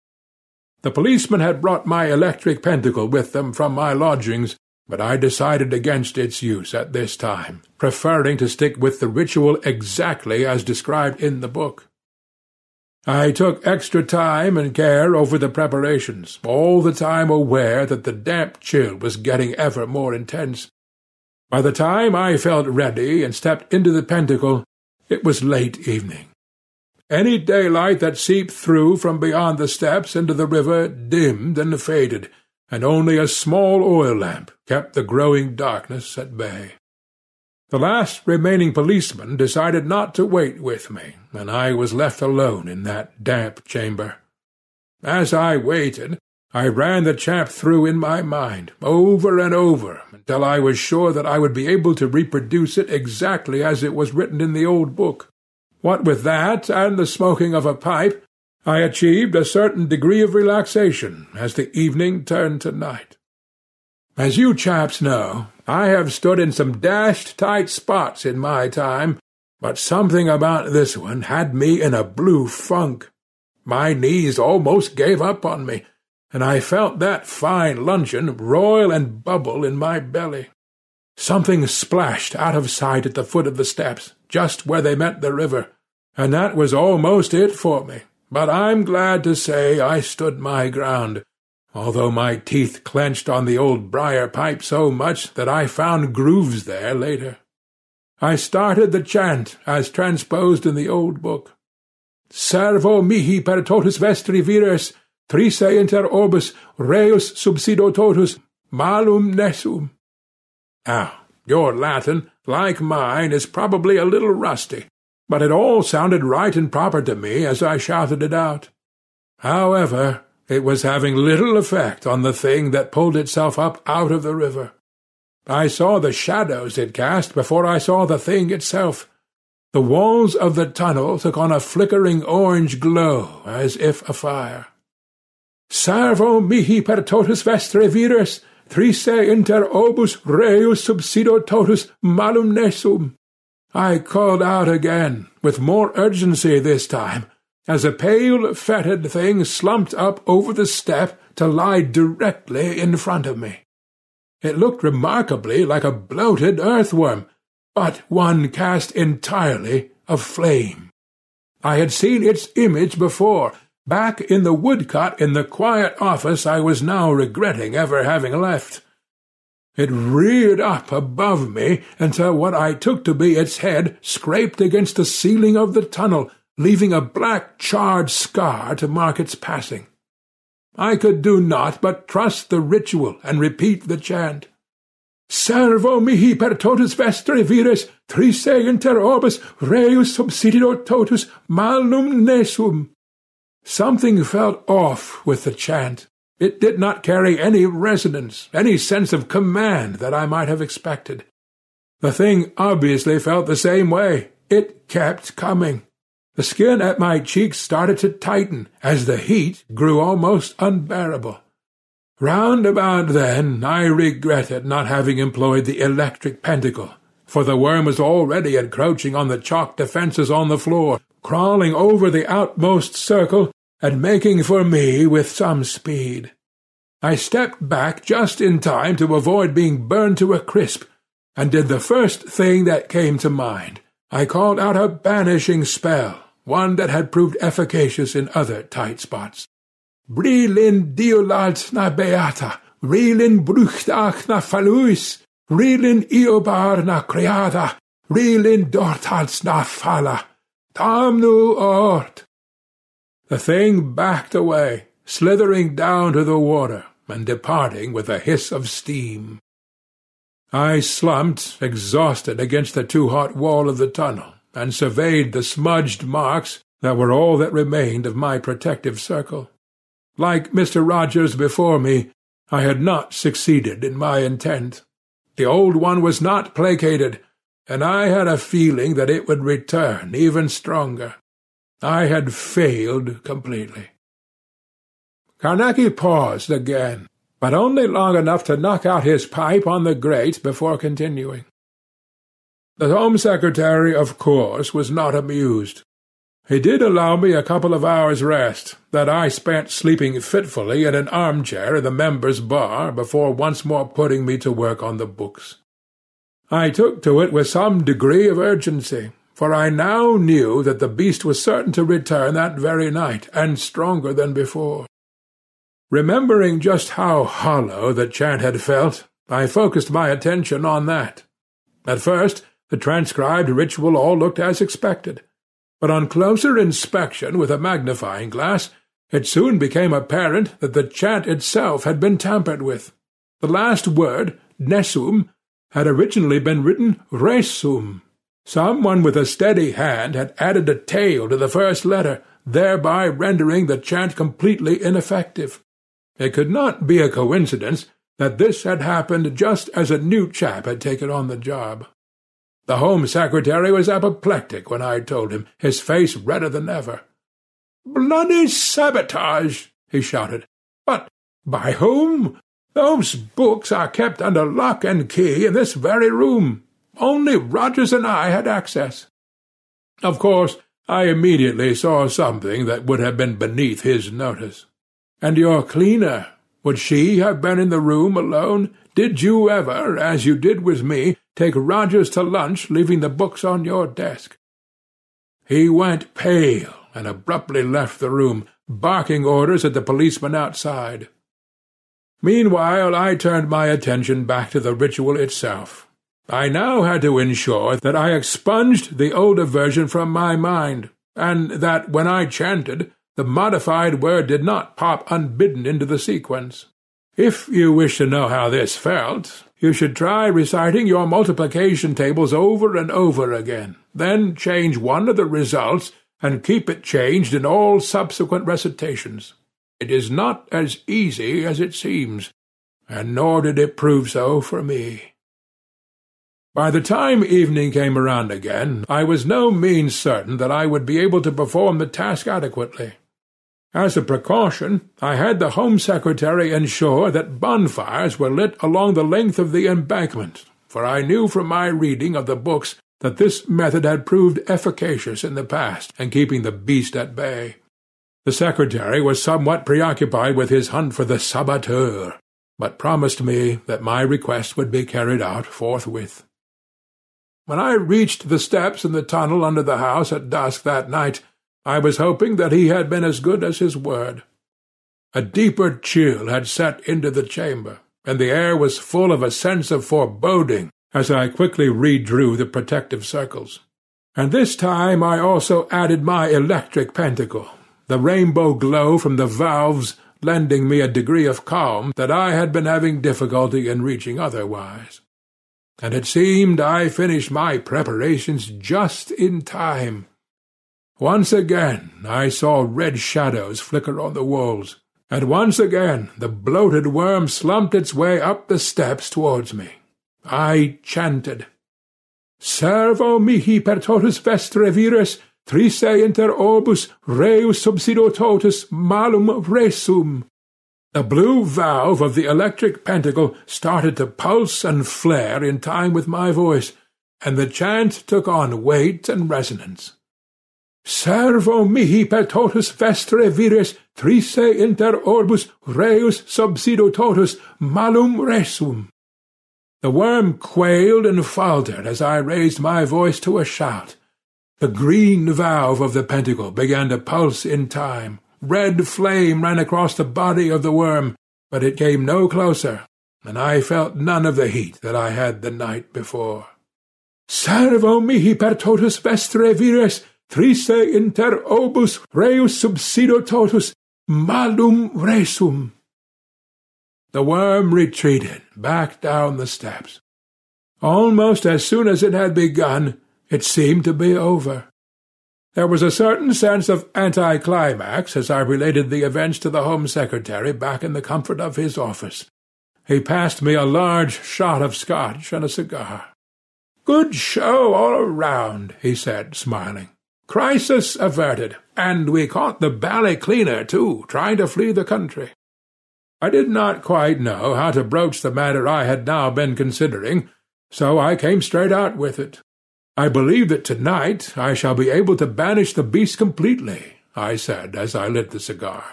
[SPEAKER 5] The policemen had brought my electric pentacle with them from my lodgings, but I decided against its use at this time, preferring to stick with the ritual exactly as described in the book. I took extra time and care over the preparations, all the time aware that the damp chill was getting ever more intense. By the time I felt ready and stepped into the pentacle, it was late evening. Any daylight that seeped through from beyond the steps into the river dimmed and faded, and only a small oil lamp kept the growing darkness at bay. The last remaining policeman decided not to wait with me, and I was left alone in that damp chamber. As I waited, I ran the chap through in my mind, over and over, until I was sure that I would be able to reproduce it exactly as it was written in the old book. What with that and the smoking of a pipe, I achieved a certain degree of relaxation as the evening turned to night. As you chaps know, I have stood in some dashed tight spots in my time, but something about this one had me in a blue funk. My knees almost gave up on me, and I felt that fine luncheon roil and bubble in my belly. Something splashed out of sight at the foot of the steps, just where they met the river, and that was almost it for me. But I'm glad to say I stood my ground, although my teeth clenched on the old briar pipe so much that I found grooves there later. I started the chant as transposed in the old book. Servo mihi per totus vestri vires, trise inter orbis, reus subsido totus, malum nesum. Now, ah, your Latin, like mine, is probably a little rusty, but it all sounded right and proper to me as I shouted it out. However, it was having little effect on the thing that pulled itself up out of the river. I saw the shadows it cast before I saw the thing itself. The walls of the tunnel took on a flickering orange glow, as if afire. Servo mihi per totus vestre vires, trise inter obus reus subsido totus malum nesum. I called out again, with more urgency this time, as a pale, fetid thing slumped up over the step to lie directly in front of me. It looked remarkably like a bloated earthworm, but one cast entirely of flame. I had seen its image before, back in the woodcut in the quiet office I was now regretting ever having left. It reared up above me until what I took to be its head scraped against the ceiling of the tunnel, leaving a black charred scar to mark its passing. I could do naught but trust the ritual and repeat the chant. Servo mihi per totus vestri vires, trise inter orbis, reus subsidio totus, malum nesum. Something felt off with the chant. It did not carry any resonance, any sense of command that I might have expected. The thing obviously felt the same way. It kept coming. The skin at my cheeks started to tighten as the heat grew almost unbearable. Round about then I regretted not having employed the electric pentacle, for the worm was already encroaching on the chalk defences on the floor, crawling over the outmost circle and making for me with some speed. I stepped back just in time to avoid being burned to a crisp, and did the first thing that came to mind. I called out a banishing spell, one that had proved efficacious in other tight spots. Brilin diolalt na beata, rilin bruchtach na faluis, rilin iobar na creada, rilin dortals na fala, tamnu ort. The thing backed away, slithering down to the water, and departing with a hiss of steam. I slumped, exhausted, against the too-hot wall of the tunnel, and surveyed the smudged marks that were all that remained of my protective circle. Like Mr. Rogers before me, I had not succeeded in my intent. The old one was not placated, and I had a feeling that it would return even stronger. I had failed completely. Carnacki paused again, but only long enough to knock out his pipe on the grate before continuing. The Home Secretary, of course, was not amused. He did allow me a couple of hours' rest, that I spent sleeping fitfully in an armchair in the members' bar before once more putting me to work on the books. I took to it with some degree of urgency, for I now knew that the beast was certain to return that very night, and stronger than before. Remembering just how hollow the chant had felt, I focused my attention on that. At first, the transcribed ritual all looked as expected, but on closer inspection with a magnifying glass, it soon became apparent that the chant itself had been tampered with. The last word, nesum, had originally been written resum. Someone with a steady hand had added a tail to the first letter, thereby rendering the chant completely ineffective. It could not be a coincidence that this had happened just as a new chap had taken on the job. The Home Secretary was apoplectic when I told him, his face redder than ever. "'Bloody sabotage!' he shouted. "'But by whom? Those books are kept under lock and key in this very room. Only Rogers and I had access.' Of course, I immediately saw something that would have been beneath his notice. And your cleaner, would she have been in the room alone? Did you ever, as you did with me, take Rogers to lunch, leaving the books on your desk? He went pale and abruptly left the room, barking orders at the policeman outside. Meanwhile I turned my attention back to the ritual itself. I now had to ensure that I expunged the older version from my mind, and that when I chanted, the modified word did not pop unbidden into the sequence. If you wish to know how this felt, you should try reciting your multiplication tables over and over again, then change one of the results and keep it changed in all subsequent recitations. It is not as easy as it seems, and nor did it prove so for me. By the time evening came around again, I was no means certain that I would be able to perform the task adequately. As a precaution, I had the Home Secretary ensure that bonfires were lit along the length of the embankment, for I knew from my reading of the books that this method had proved efficacious in the past in keeping the beast at bay. The secretary was somewhat preoccupied with his hunt for the saboteur, but promised me that my request would be carried out forthwith. When I reached the steps in the tunnel under the house at dusk that night, I was hoping that he had been as good as his word. A deeper chill had set into the chamber, and the air was full of a sense of foreboding as I quickly redrew the protective circles. And this time I also added my electric pentacle, the rainbow glow from the valves lending me a degree of calm that I had been having difficulty in reaching otherwise. And it seemed I finished my preparations just in time. Once again I saw red shadows flicker on the walls, and once again the bloated worm slumped its way up the steps towards me. I chanted, Servo mihi per totus vestre vires, trise inter orbus reus subsido totus malum resum. The blue valve of the electric pentacle started to pulse and flare in time with my voice, and the chant took on weight and resonance. Servo mihi per totus vestre vires, trise inter orbus reus subsido totus malum resum. The worm quailed and faltered as I raised my voice to a shout. The green valve of the pentacle began to pulse in time. Red flame ran across the body of the worm, but it came no closer, and I felt none of the heat that I had the night before. Servo mihi per totus vestre vires, trise inter obus reus subsido totus, malum resum. The worm retreated back down the steps. Almost as soon as it had begun, it seemed to be over. There was a certain sense of anticlimax as I related the events to the Home Secretary back in the comfort of his office. He passed me a large shot of scotch and a cigar. Good show all around, he said, smiling. Crisis averted, and we caught the bally cleaner, too, trying to flee the country. I did not quite know how to broach the matter I had now been considering, so I came straight out with it. I believe that tonight I shall be able to banish the beast completely, I said as I lit the cigar.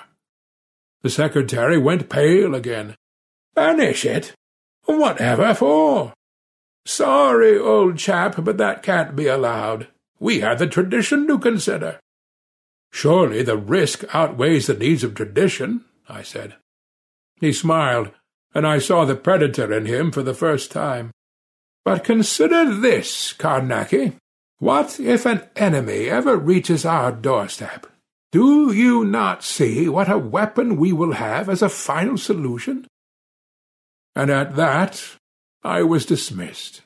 [SPEAKER 5] The secretary went pale again. Banish it? Whatever for? Sorry, old chap, but that can't be allowed. We have the tradition to consider. Surely the risk outweighs the needs of tradition, I said. He smiled, and I saw the predator in him for the first time. But consider this, Carnacki. What if an enemy ever reaches our doorstep? Do you not see what a weapon we will have as a final solution? And at that I was dismissed.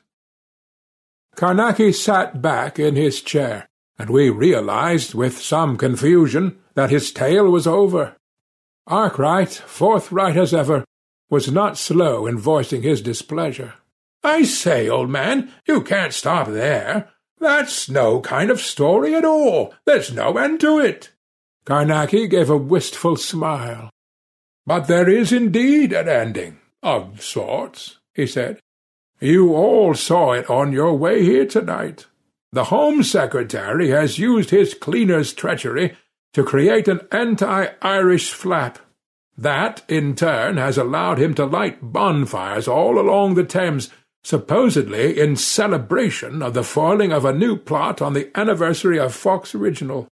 [SPEAKER 5] Carnacki sat back in his chair, and we realized with some confusion that his tale was over. Arkwright, forthright as ever, was not slow in voicing his displeasure. I say, old man, you can't stop there. That's no kind of story at all. There's no end to it. Carnacki gave a wistful smile. But there is indeed an ending, of sorts, he said. You all saw it on your way here tonight. The Home Secretary has used his cleaner's treachery to create an anti-Irish flap. That, in turn, has allowed him to light bonfires all along the Thames, supposedly in celebration of the foiling of a new plot on the anniversary of Fawkes Original.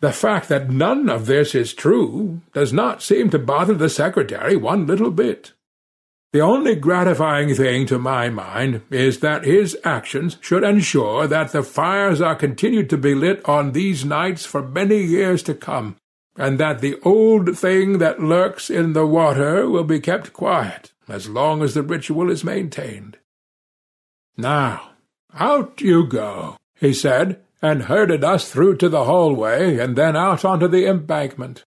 [SPEAKER 5] The fact that none of this is true does not seem to bother the Secretary one little bit. The only gratifying thing to my mind is that his actions should ensure that the fires are continued to be lit on these nights for many years to come, and that the old thing that lurks in the water will be kept quiet as long as the ritual is maintained. Now, out you go, he said, and herded us through to the hallway and then out onto the embankment.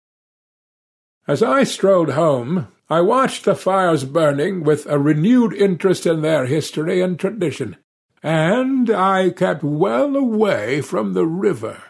[SPEAKER 5] As I strolled home, I watched the fires burning with a renewed interest in their history and tradition, and I kept well away from the river.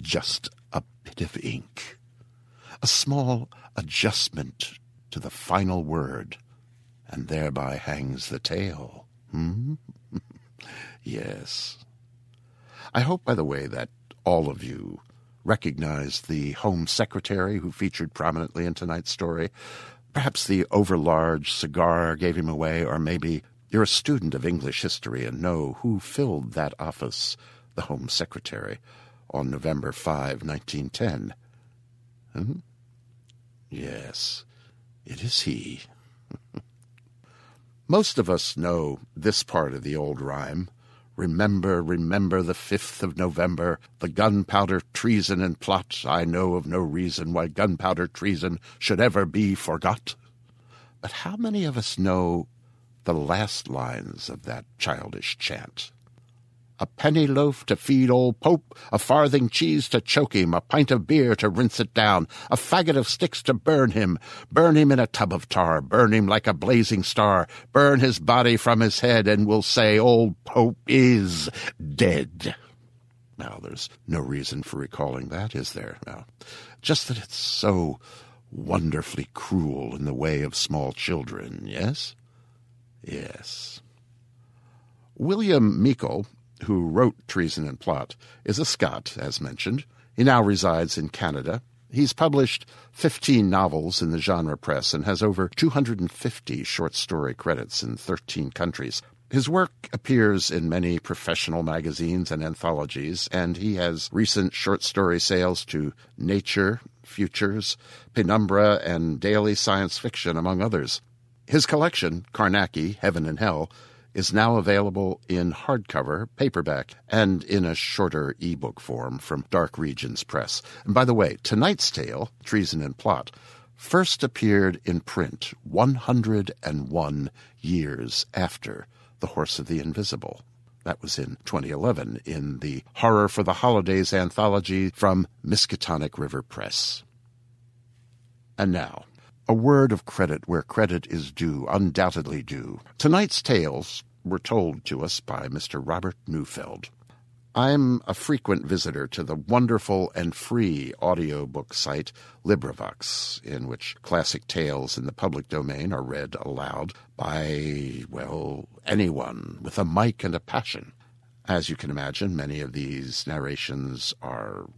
[SPEAKER 4] Just a bit of ink, a small adjustment to the final word, and thereby hangs the tale. Hmm? yes. I hope, by the way, that all of you recognize the Home Secretary who featured prominently in tonight's story. Perhaps the overlarge cigar gave him away, or maybe you're a student of English history and know who filled that office, the Home Secretary on November 5, 1910. Hmm? Yes, it is he. Most of us know this part of the old rhyme. Remember, remember the 5th of November, the gunpowder treason and plot. I know of no reason why gunpowder treason should ever be forgot. But how many of us know the last lines of that childish chant? A penny loaf to feed old Pope, a farthing cheese to choke him, a pint of beer to rinse it down, a faggot of sticks to burn him, burn him in a tub of tar, burn him like a blazing star, burn his body from his head, and we'll say old Pope is dead. Now, there's no reason for recalling that, is there? Now, just that it's so wonderfully cruel in the way of small children, yes? Yes. William Meikle who wrote Treason and Plot, is a Scot, as mentioned. He now resides in Canada. He's published 15 novels in the genre press and has over 250 short story credits in 13 countries. His work appears in many professional magazines and anthologies, and he has recent short story sales to Nature, Futures, Penumbra, and Daily Science Fiction, among others. His collection, Carnacki, Heaven and Hell, is now available in hardcover, paperback, and in a shorter ebook form from Dark Regions Press. And by the way, tonight's tale, Treason and Plot, first appeared in print 101 years after The Horse of the Invisible. That was in 2011 in the Horror for the Holidays anthology from Miskatonic River Press. And now, a word of credit where credit is due, undoubtedly due. Tonight's tales were told to us by Mr. Robert Neufeld. I'm a frequent visitor to the wonderful and free audiobook site LibriVox, in which classic tales in the public domain are read aloud by, well, anyone with a mic and a passion. As you can imagine, many of these narrations are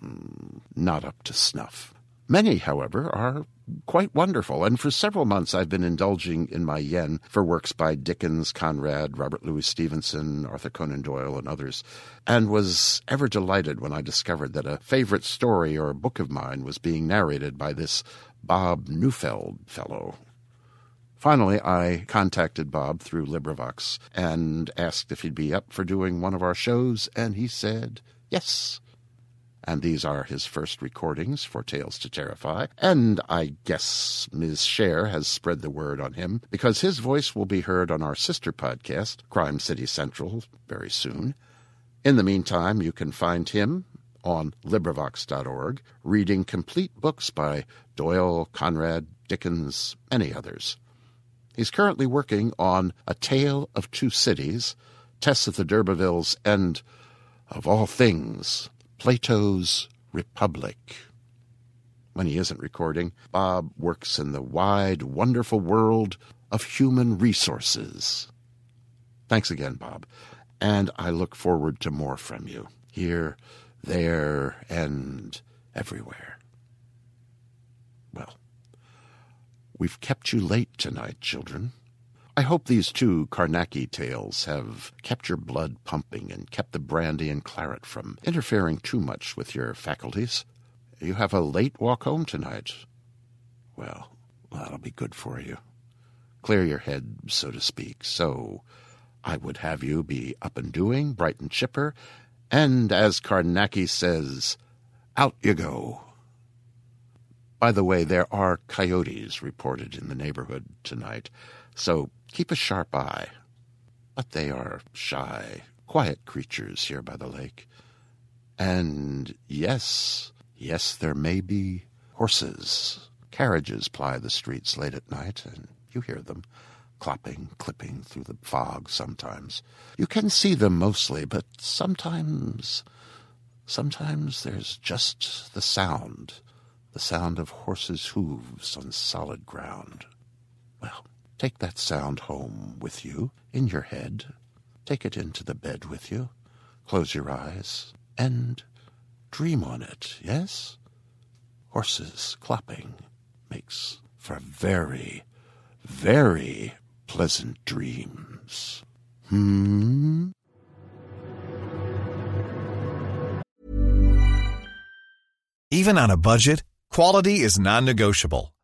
[SPEAKER 4] mm, not up to snuff. Many, however, are quite wonderful, and for several months I've been indulging in my yen for works by Dickens, Conrad, Robert Louis Stevenson, Arthur Conan Doyle, and others, and was ever delighted when I discovered that a favorite story or book of mine was being narrated by this Bob Neufeld fellow. Finally, I contacted Bob through LibriVox and asked if he'd be up for doing one of our shows, and he said yes and these are his first recordings for Tales to Terrify. And I guess Ms. Scher has spread the word on him because his voice will be heard on our sister podcast, Crime City Central, very soon. In the meantime, you can find him on LibriVox.org, reading complete books by Doyle, Conrad, Dickens, any others. He's currently working on A Tale of Two Cities, Tess of the D'Urbervilles, and, of all things, Plato's Republic. When he isn't recording, Bob works in the wide, wonderful world of human resources. Thanks again, Bob, and I look forward to more from you here, there, and everywhere. Well, we've kept you late tonight, children. I hope these two Carnacki tales have kept your blood pumping and kept the brandy and claret from interfering too much with your faculties. You have a late walk home tonight. Well, that'll be good for you. Clear your head, so to speak. So I would have you be up and doing, bright and chipper, and as Carnacki says, out you go. By the way, there are coyotes reported in the neighborhood tonight, so keep a sharp eye. But they are shy, quiet creatures here by the lake. And yes, yes, there may be horses. Carriages ply the streets late at night, and you hear them clopping, clipping through the fog sometimes. You can see them mostly, but sometimes, sometimes there's just the sound, the sound of horses' hooves on solid ground. Well, Take that sound home with you in your head. Take it into the bed with you. Close your eyes and dream on it, yes? Horses clopping makes for very, very pleasant dreams. Hmm?
[SPEAKER 7] Even on a budget, quality is non negotiable.